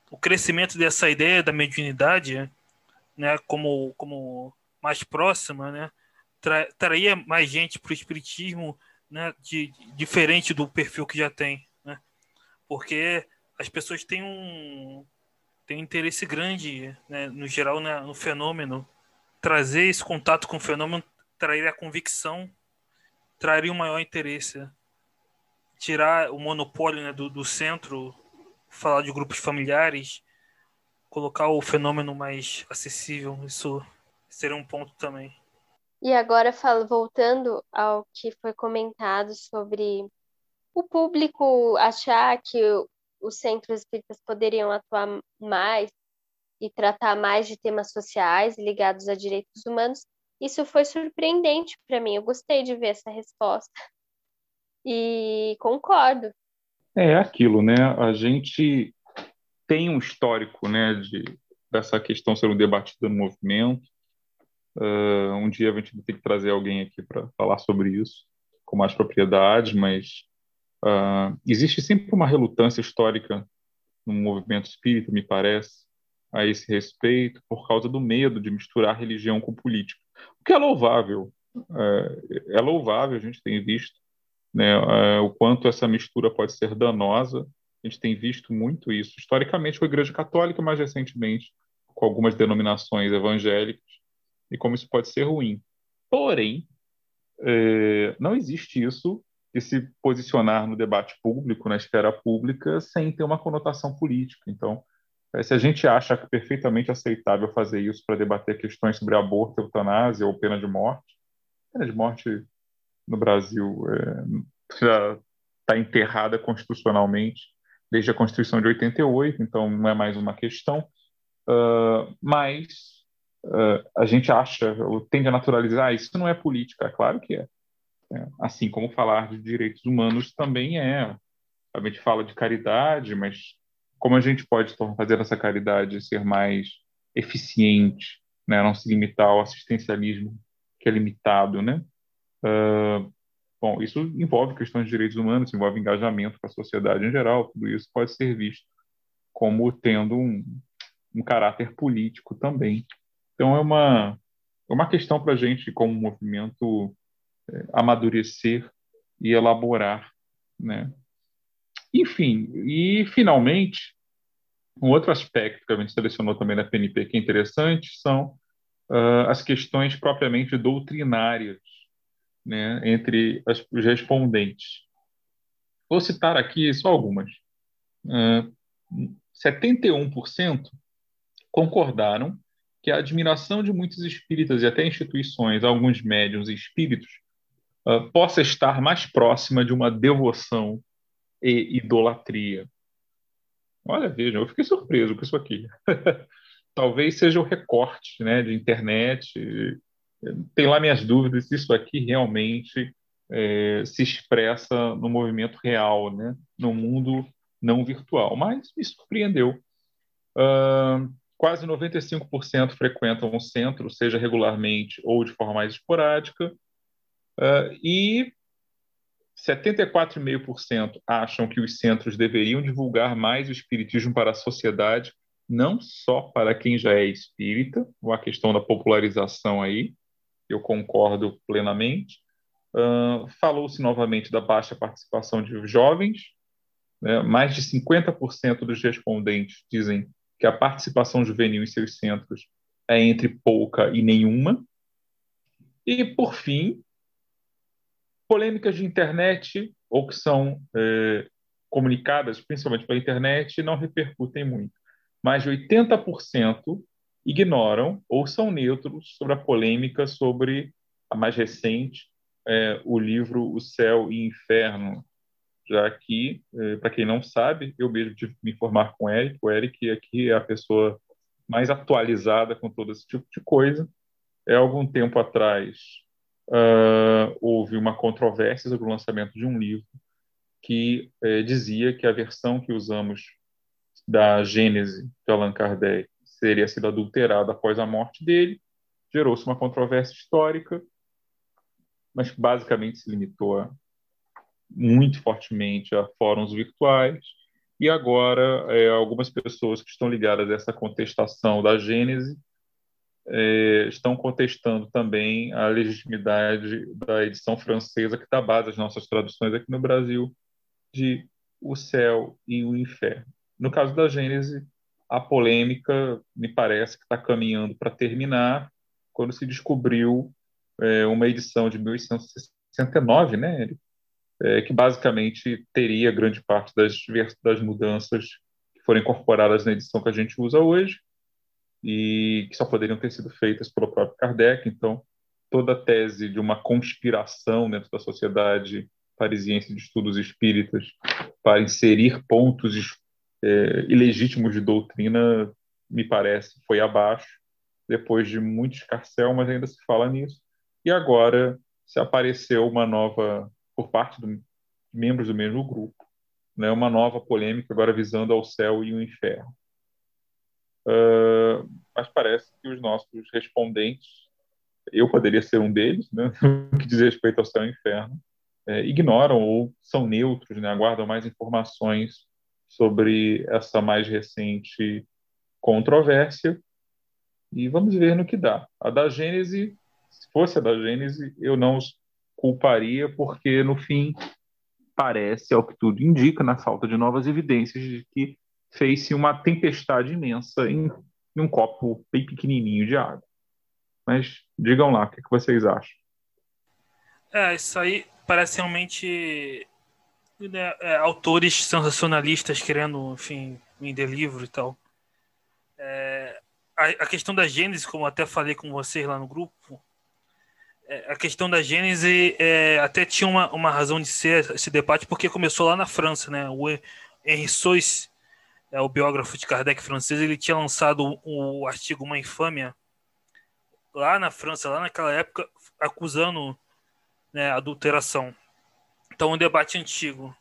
o crescimento dessa ideia da mediunidade, né, como, como mais próxima, né, tra, traria mais gente para o espiritismo né, de, diferente do perfil que já tem. Né, porque as pessoas têm um, têm um interesse grande, né, no geral, né, no fenômeno trazer esse contato com o fenômeno traria a convicção, traria um maior interesse. Tirar o monopólio né, do, do centro, falar de grupos familiares, colocar o fenômeno mais acessível, isso seria um ponto também. E agora, voltando ao que foi comentado sobre o público achar que os centros espíritas poderiam atuar mais e tratar mais de temas sociais ligados a direitos humanos, isso foi surpreendente para mim. Eu gostei de ver essa resposta. E concordo. É aquilo, né? A gente tem um histórico, né, de dessa questão sendo debatida no movimento. Uh, um dia a gente vai ter que trazer alguém aqui para falar sobre isso com mais propriedade, mas uh, existe sempre uma relutância histórica no movimento espírita, me parece, a esse respeito por causa do medo de misturar religião com política, o que é louvável. É, é louvável, a gente tem visto né, é, o quanto essa mistura pode ser danosa. A gente tem visto muito isso, historicamente com a Igreja Católica, mais recentemente com algumas denominações evangélicas, e como isso pode ser ruim. Porém, é, não existe isso de se posicionar no debate público, na esfera pública, sem ter uma conotação política. Então, é, se a gente acha perfeitamente aceitável fazer isso para debater questões sobre aborto, eutanásia ou pena de morte, pena de morte no Brasil é, já está enterrada constitucionalmente desde a Constituição de 88, então não é mais uma questão. Uh, mas uh, a gente acha, ou tende a naturalizar, isso não é política, claro que é. é. Assim como falar de direitos humanos também é. A gente fala de caridade, mas como a gente pode fazer essa caridade ser mais eficiente, né? não se limitar ao assistencialismo que é limitado, né? Uh, bom, isso envolve questões de direitos humanos, envolve engajamento com a sociedade em geral, tudo isso pode ser visto como tendo um, um caráter político também. Então é uma é uma questão para a gente, como movimento, é, amadurecer e elaborar, né? Enfim, e finalmente, um outro aspecto que a gente selecionou também na PNP que é interessante são uh, as questões propriamente doutrinárias né, entre as, os respondentes. Vou citar aqui só algumas. 71% concordaram que a admiração de muitos espíritas e até instituições, alguns médiums e espíritos, uh, possa estar mais próxima de uma devoção e idolatria. Olha, vejam, eu fiquei surpreso com isso aqui. Talvez seja o recorte né, de internet. Tem lá minhas dúvidas se isso aqui realmente é, se expressa no movimento real, né, no mundo não virtual. Mas me surpreendeu. Uh, quase 95% frequentam o centro, seja regularmente ou de forma mais esporádica, uh, e 74,5% acham que os centros deveriam divulgar mais o espiritismo para a sociedade, não só para quem já é espírita, a questão da popularização aí, eu concordo plenamente. Uh, Falou-se novamente da baixa participação de jovens, né? mais de 50% dos respondentes dizem que a participação juvenil em seus centros é entre pouca e nenhuma. E, por fim, polêmicas de internet, ou que são é, comunicadas principalmente pela internet, não repercutem muito. Mais de 80% ignoram ou são neutros sobre a polêmica sobre a mais recente, é, o livro O Céu e Inferno, já que, eh, para quem não sabe, eu mesmo tive que me informar com o Eric. O Eric aqui é a pessoa mais atualizada com todo esse tipo de coisa. É algum tempo atrás uh, houve uma controvérsia sobre o lançamento de um livro que eh, dizia que a versão que usamos da Gênese de Allan Kardec seria sido adulterada após a morte dele. Gerou-se uma controvérsia histórica, mas basicamente se limitou a muito fortemente a fóruns virtuais, e agora é, algumas pessoas que estão ligadas a essa contestação da Gênese é, estão contestando também a legitimidade da edição francesa, que dá base às nossas traduções aqui no Brasil, de O Céu e o Inferno. No caso da Gênese, a polêmica me parece que está caminhando para terminar quando se descobriu é, uma edição de 1869, né, é, que basicamente teria grande parte das, das mudanças que foram incorporadas na edição que a gente usa hoje e que só poderiam ter sido feitas pelo próprio Kardec. Então, toda a tese de uma conspiração dentro da sociedade parisiense de estudos espíritas para inserir pontos é, ilegítimos de doutrina, me parece, foi abaixo, depois de muito escarcel, mas ainda se fala nisso. E agora se apareceu uma nova por parte de membros do mesmo grupo, né, uma nova polêmica agora visando ao céu e o inferno. Uh, mas parece que os nossos respondentes, eu poderia ser um deles, né, que diz respeito ao céu e inferno, é, ignoram ou são neutros, né, aguardam mais informações sobre essa mais recente controvérsia e vamos ver no que dá. A da Gênese, se fosse a da Gênese, eu não culparia, porque no fim parece, ao que tudo indica, na falta de novas evidências, de que fez-se uma tempestade imensa em, em, um copo bem pequenininho de água. Mas digam lá, o que, que vocês acham? É, isso aí parece realmente né, é, autores sensacionalistas querendo, enfim, vender livro e tal. É, a, a, questão da Gênesis, como até falei com vocês lá no grupo, é, a questão da Gênese é, até tinha uma, uma razão de ser esse debate, porque começou lá na França, né? O Henri Sois, é, o biógrafo de Kardec francês, ele tinha lançado o, o artigo Uma Infâmia lá na França, lá naquela época, acusando né, adulteração. Então, um debate antigo.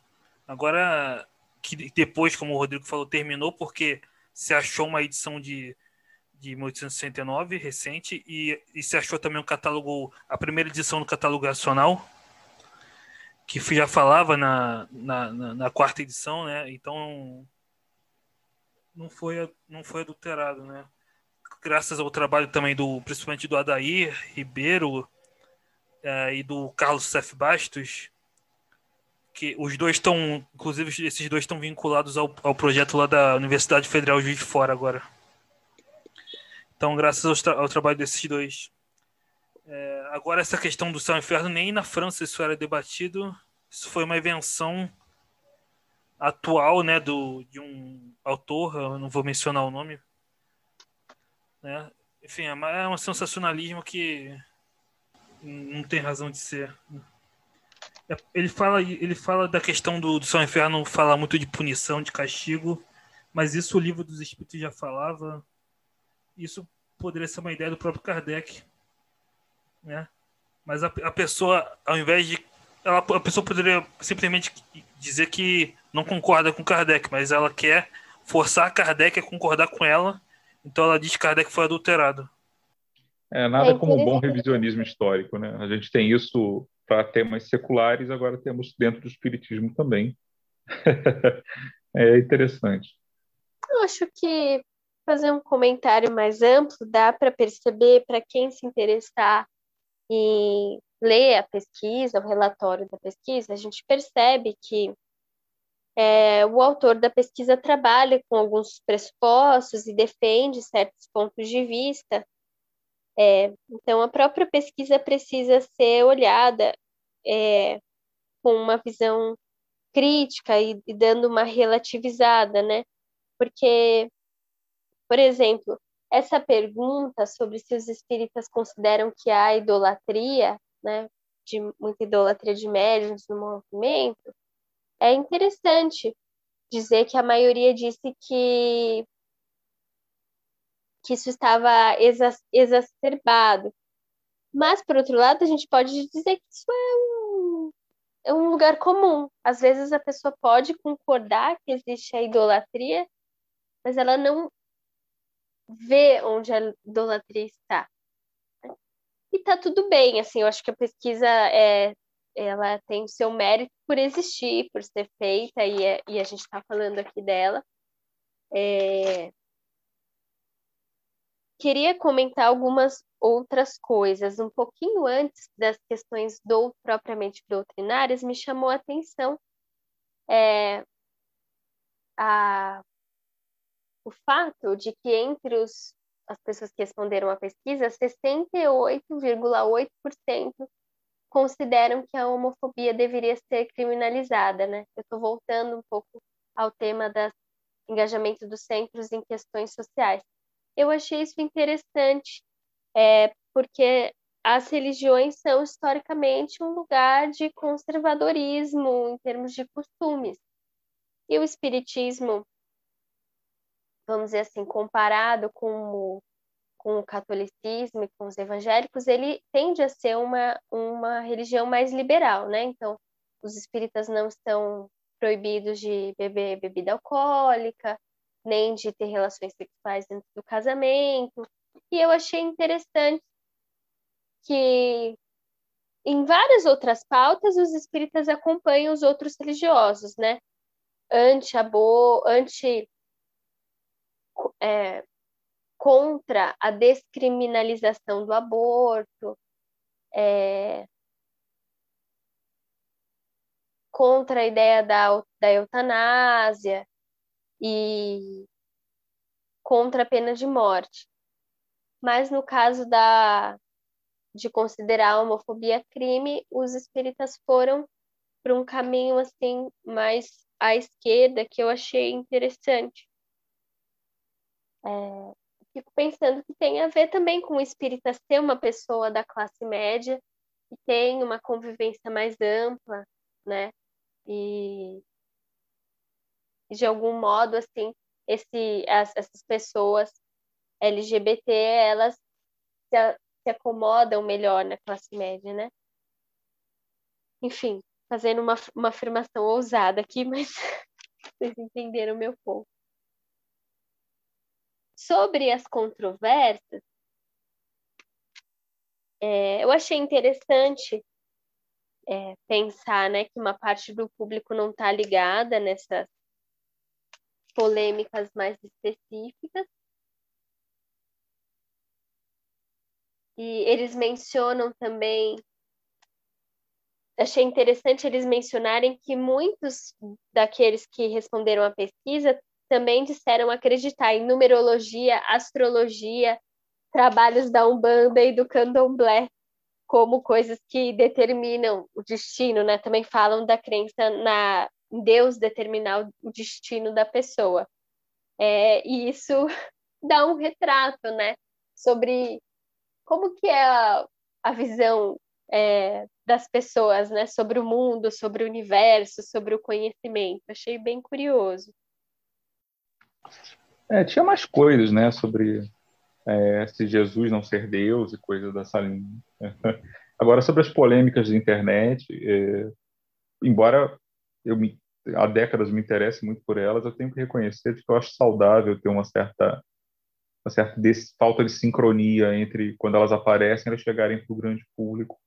Agora, que depois, como o Rodrigo falou, terminou porque se achou uma edição de de 1869, recente, e, e se achou também um catálogo, a primeira edição do catálogo nacional, que já falava na, na, na, na, quarta edição, né? Então não foi, não foi adulterado, né? Graças ao trabalho também do, principalmente do Adair Ribeiro é, e do Carlos Cef Bastos, que os dois estão, inclusive esses dois estão vinculados ao, ao projeto lá da Universidade Federal Juiz de Fora agora. Então, graças ao, tra ao trabalho desses dois. É, agora, essa questão do céu e inferno, nem na França isso era debatido. Isso foi uma invenção atual, né, do, de um autor, eu não vou mencionar o nome, né? Enfim, é, é um sensacionalismo que não tem razão de ser. É, ele fala, ele fala da questão do, do São Inferno, fala muito de punição, de castigo, mas isso o livro dos Espíritos já falava. Isso poderia ser uma ideia do próprio Kardec, né? Mas a, a pessoa, ao invés de ela, a pessoa poderia simplesmente dizer que não concorda com Kardec, mas ela quer forçar Kardec a concordar com ela, então ela diz que Kardec foi adulterado. É, nada é como um bom revisionismo histórico, né? A gente tem isso para temas seculares, agora temos dentro do espiritismo também. é interessante. Eu acho que fazer um comentário mais amplo dá para perceber para quem se interessar em ler a pesquisa, o relatório da pesquisa, a gente percebe que é, o autor da pesquisa trabalha com alguns pressupostos e defende certos pontos de vista. É, então, a própria pesquisa precisa ser olhada é, com uma visão crítica e, e dando uma relativizada, né? Porque, por exemplo, essa pergunta sobre se os espíritas consideram que há idolatria, né, de muita idolatria de médiuns no movimento, é interessante dizer que a maioria disse que que isso estava exacerbado. Mas, por outro lado, a gente pode dizer que isso é um, é um lugar comum. Às vezes a pessoa pode concordar que existe a idolatria, mas ela não vê onde a idolatria está. E tá tudo bem, assim, eu acho que a pesquisa é, ela tem o seu mérito por existir, por ser feita, e, é, e a gente está falando aqui dela. É... Queria comentar algumas outras coisas. Um pouquinho antes das questões do, propriamente doutrinárias, me chamou a atenção é, a, o fato de que entre os, as pessoas que responderam à pesquisa, 68,8% consideram que a homofobia deveria ser criminalizada, né? Eu estou voltando um pouco ao tema do engajamento dos centros em questões sociais. Eu achei isso interessante, é, porque as religiões são historicamente um lugar de conservadorismo em termos de costumes. E o espiritismo, vamos dizer assim, comparado com o com o catolicismo e com os evangélicos, ele tende a ser uma, uma religião mais liberal, né? Então, os espíritas não estão proibidos de beber bebida alcoólica, nem de ter relações sexuais dentro do casamento. E eu achei interessante que em várias outras pautas os espíritas acompanham os outros religiosos, né? Anti-abo, anti, é, contra a descriminalização do aborto, é, contra a ideia da, da eutanásia e contra a pena de morte. Mas no caso da, de considerar a homofobia crime, os espíritas foram para um caminho assim mais à esquerda que eu achei interessante. É, fico pensando que tem a ver também com o espírita ser uma pessoa da classe média, que tem uma convivência mais ampla, né? E de algum modo, assim, esse, as, essas pessoas LGBT, elas se, se acomodam melhor na classe média, né? Enfim, fazendo uma, uma afirmação ousada aqui, mas vocês entenderam meu ponto. Sobre as controvérsias, é, eu achei interessante é, pensar né, que uma parte do público não está ligada nessas polêmicas mais específicas. E eles mencionam também. Achei interessante eles mencionarem que muitos daqueles que responderam à pesquisa também disseram acreditar em numerologia, astrologia, trabalhos da Umbanda e do Candomblé como coisas que determinam o destino, né? Também falam da crença na, Deus determinar o destino da pessoa. É, e isso dá um retrato, né, sobre como que é a, a visão é, das pessoas, né, sobre o mundo, sobre o universo, sobre o conhecimento. Achei bem curioso. É, tinha mais coisas, né, sobre é, se Jesus não ser Deus e coisas dessa linha. Agora, sobre as polêmicas da internet, é, embora eu me, há décadas me interesse muito por elas, eu tenho que reconhecer que eu acho saudável ter uma certa, uma certa falta de sincronia entre quando elas aparecem e elas chegarem para o grande público,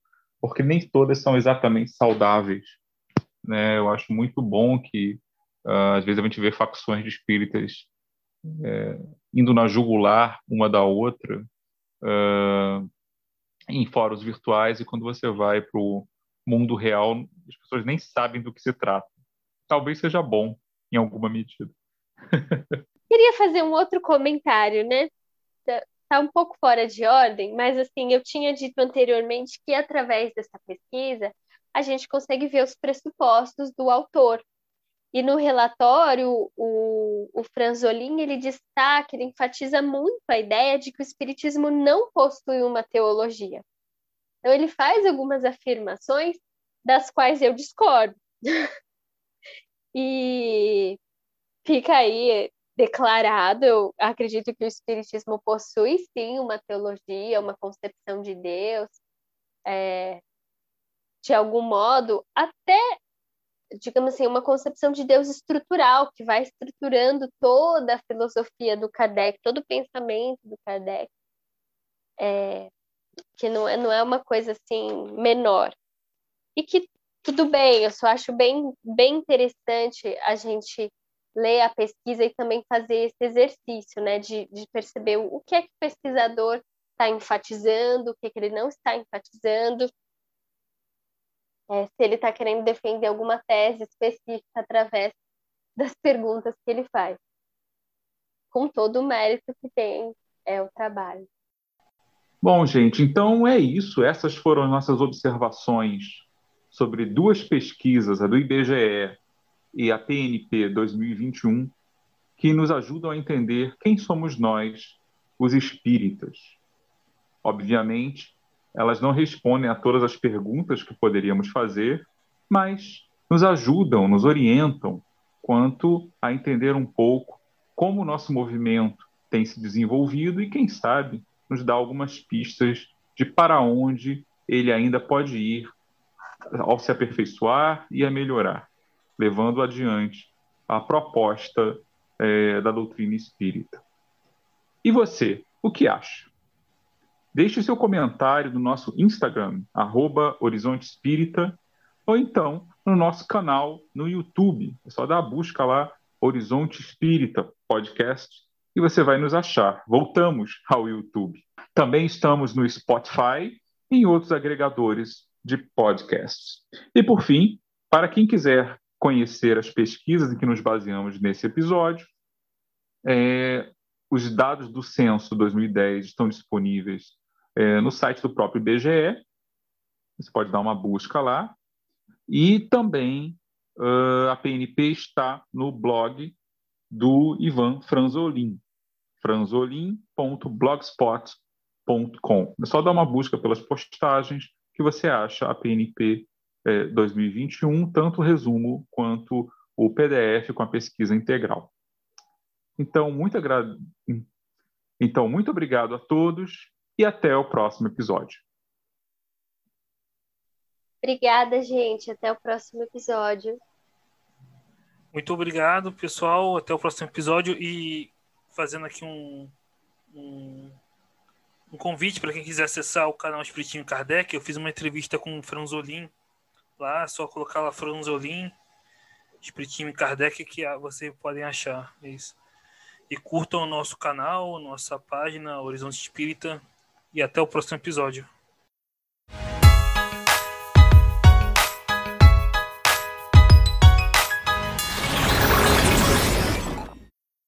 porque nem todas são exatamente saudáveis. Né? Eu acho muito bom que, uh, às vezes, a gente vê facções de espíritas é, indo na jugular uma da outra uh, em fóruns virtuais e quando você vai para o mundo real as pessoas nem sabem do que se trata. Talvez seja bom em alguma medida. Queria fazer um outro comentário, né? Tá, tá um pouco fora de ordem, mas assim, eu tinha dito anteriormente que através dessa pesquisa a gente consegue ver os pressupostos do autor, e no relatório, o, o Franzolin ele destaca, ele enfatiza muito a ideia de que o Espiritismo não possui uma teologia. Então, ele faz algumas afirmações das quais eu discordo. e fica aí declarado, eu acredito que o Espiritismo possui sim uma teologia, uma concepção de Deus, é, de algum modo, até digamos assim, uma concepção de Deus estrutural, que vai estruturando toda a filosofia do Kardec, todo o pensamento do Kardec, é, que não é, não é uma coisa assim menor. E que tudo bem, eu só acho bem, bem interessante a gente ler a pesquisa e também fazer esse exercício, né, de, de perceber o que é que o pesquisador está enfatizando, o que, é que ele não está enfatizando, é, se ele está querendo defender alguma tese específica através das perguntas que ele faz, com todo o mérito que tem é o trabalho. Bom, gente, então é isso. Essas foram as nossas observações sobre duas pesquisas, a do IBGE e a PNP 2021, que nos ajudam a entender quem somos nós, os espíritas. Obviamente, elas não respondem a todas as perguntas que poderíamos fazer, mas nos ajudam, nos orientam quanto a entender um pouco como o nosso movimento tem se desenvolvido e, quem sabe, nos dá algumas pistas de para onde ele ainda pode ir ao se aperfeiçoar e a melhorar, levando adiante a proposta é, da doutrina espírita. E você, o que acha? Deixe seu comentário no nosso Instagram, arroba Horizonte Espírita, ou então no nosso canal no YouTube. É só dar a busca lá, Horizonte Espírita Podcast, e você vai nos achar. Voltamos ao YouTube. Também estamos no Spotify e em outros agregadores de podcasts. E por fim, para quem quiser conhecer as pesquisas em que nos baseamos nesse episódio, é, os dados do censo 2010 estão disponíveis é, no site do próprio IBGE. Você pode dar uma busca lá. E também uh, a PNP está no blog do Ivan Franzolin, franzolin.blogspot.com. É só dar uma busca pelas postagens que você acha a PNP é, 2021, tanto o resumo quanto o PDF com a pesquisa integral. Então, muito, agra... então, muito obrigado a todos e até o próximo episódio. Obrigada, gente. Até o próximo episódio. Muito obrigado, pessoal. Até o próximo episódio. E fazendo aqui um, um, um convite para quem quiser acessar o canal Espiritinho Kardec. Eu fiz uma entrevista com o Franzolin lá. Só colocar lá Franzolin, Espiritinho Kardec, que vocês podem achar. É isso. E curtam o nosso canal, nossa página Horizonte Espírita e até o próximo episódio.